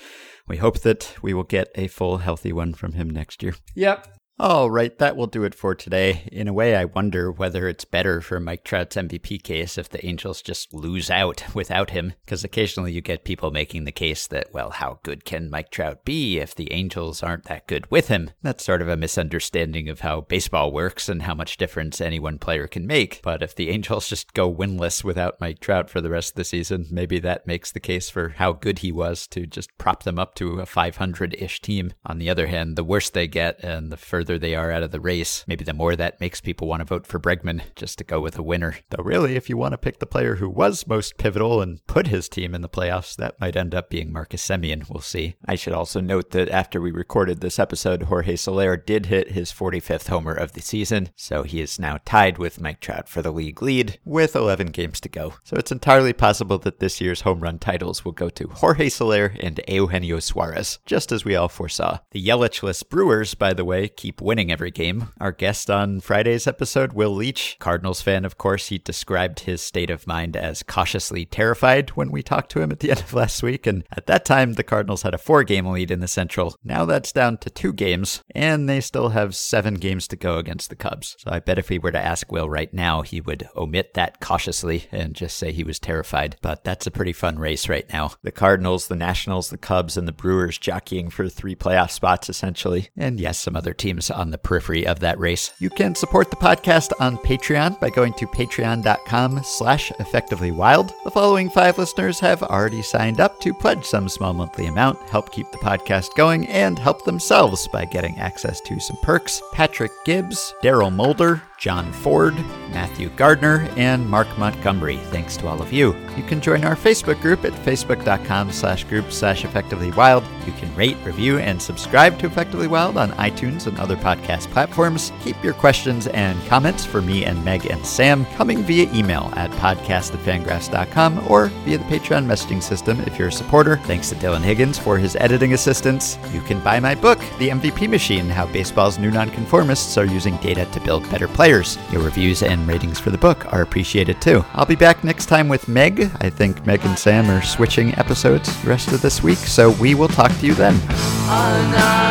we hope that we will get a full, healthy one from him next year. Yep. All right, that will do it for today. In a way, I wonder whether it's better for Mike Trout's MVP case if the Angels just lose out without him, because occasionally you get people making the case that, well, how good can Mike Trout be if the Angels aren't that good with him? That's sort of a misunderstanding of how baseball works and how much difference any one player can make. But if the Angels just go winless without Mike Trout for the rest of the season, maybe that makes the case for how good he was to just prop them up to a 500 ish team. On the other hand, the worse they get and the further further they are out of the race, maybe the more that makes people want to vote for Bregman just to go with a winner. Though, really, if you want to pick the player who was most pivotal and put his team in the playoffs, that might end up being Marcus Semien. We'll see. I should also note that after we recorded this episode, Jorge Soler did hit his 45th homer of the season, so he is now tied with Mike Trout for the league lead with 11 games to go. So it's entirely possible that this year's home run titles will go to Jorge Soler and Eugenio Suarez, just as we all foresaw. The Yelichless Brewers, by the way, keep winning every game. Our guest on Friday's episode, Will Leitch, Cardinals fan, of course, he described his state of mind as cautiously terrified when we talked to him at the end of last week. And at that time, the Cardinals had a four game lead in the Central. Now that's down to two games, and they still have seven games to go against the Cubs. So I bet if we were to ask Will right now, he would omit that cautiously and just say he was terrified. But that's a pretty fun race right now. The Cardinals, the Nationals, the Cubs, and the Brewers jockeying for three playoff spots essentially. And yes, some other teams on the periphery of that race. You can support the podcast on Patreon by going to patreon.com slash effectivelywild. The following five listeners have already signed up to pledge some small monthly amount, help keep the podcast going, and help themselves by getting access to some perks. Patrick Gibbs, Daryl Mulder, John Ford, Matthew Gardner, and Mark Montgomery. Thanks to all of you. You can join our Facebook group at facebook.com slash group slash effectively wild. You can rate, review, and subscribe to Effectively Wild on iTunes and other podcast platforms. Keep your questions and comments for me and Meg and Sam coming via email at podcast or via the Patreon messaging system if you're a supporter. Thanks to Dylan Higgins for his editing assistance. You can buy my book, The MVP Machine How Baseball's New Nonconformists Are Using Data to Build Better Players. Your reviews and ratings for the book are appreciated too. I'll be back next time with Meg. I think Meg and Sam are switching episodes the rest of this week, so we will talk to you then. Oh, no,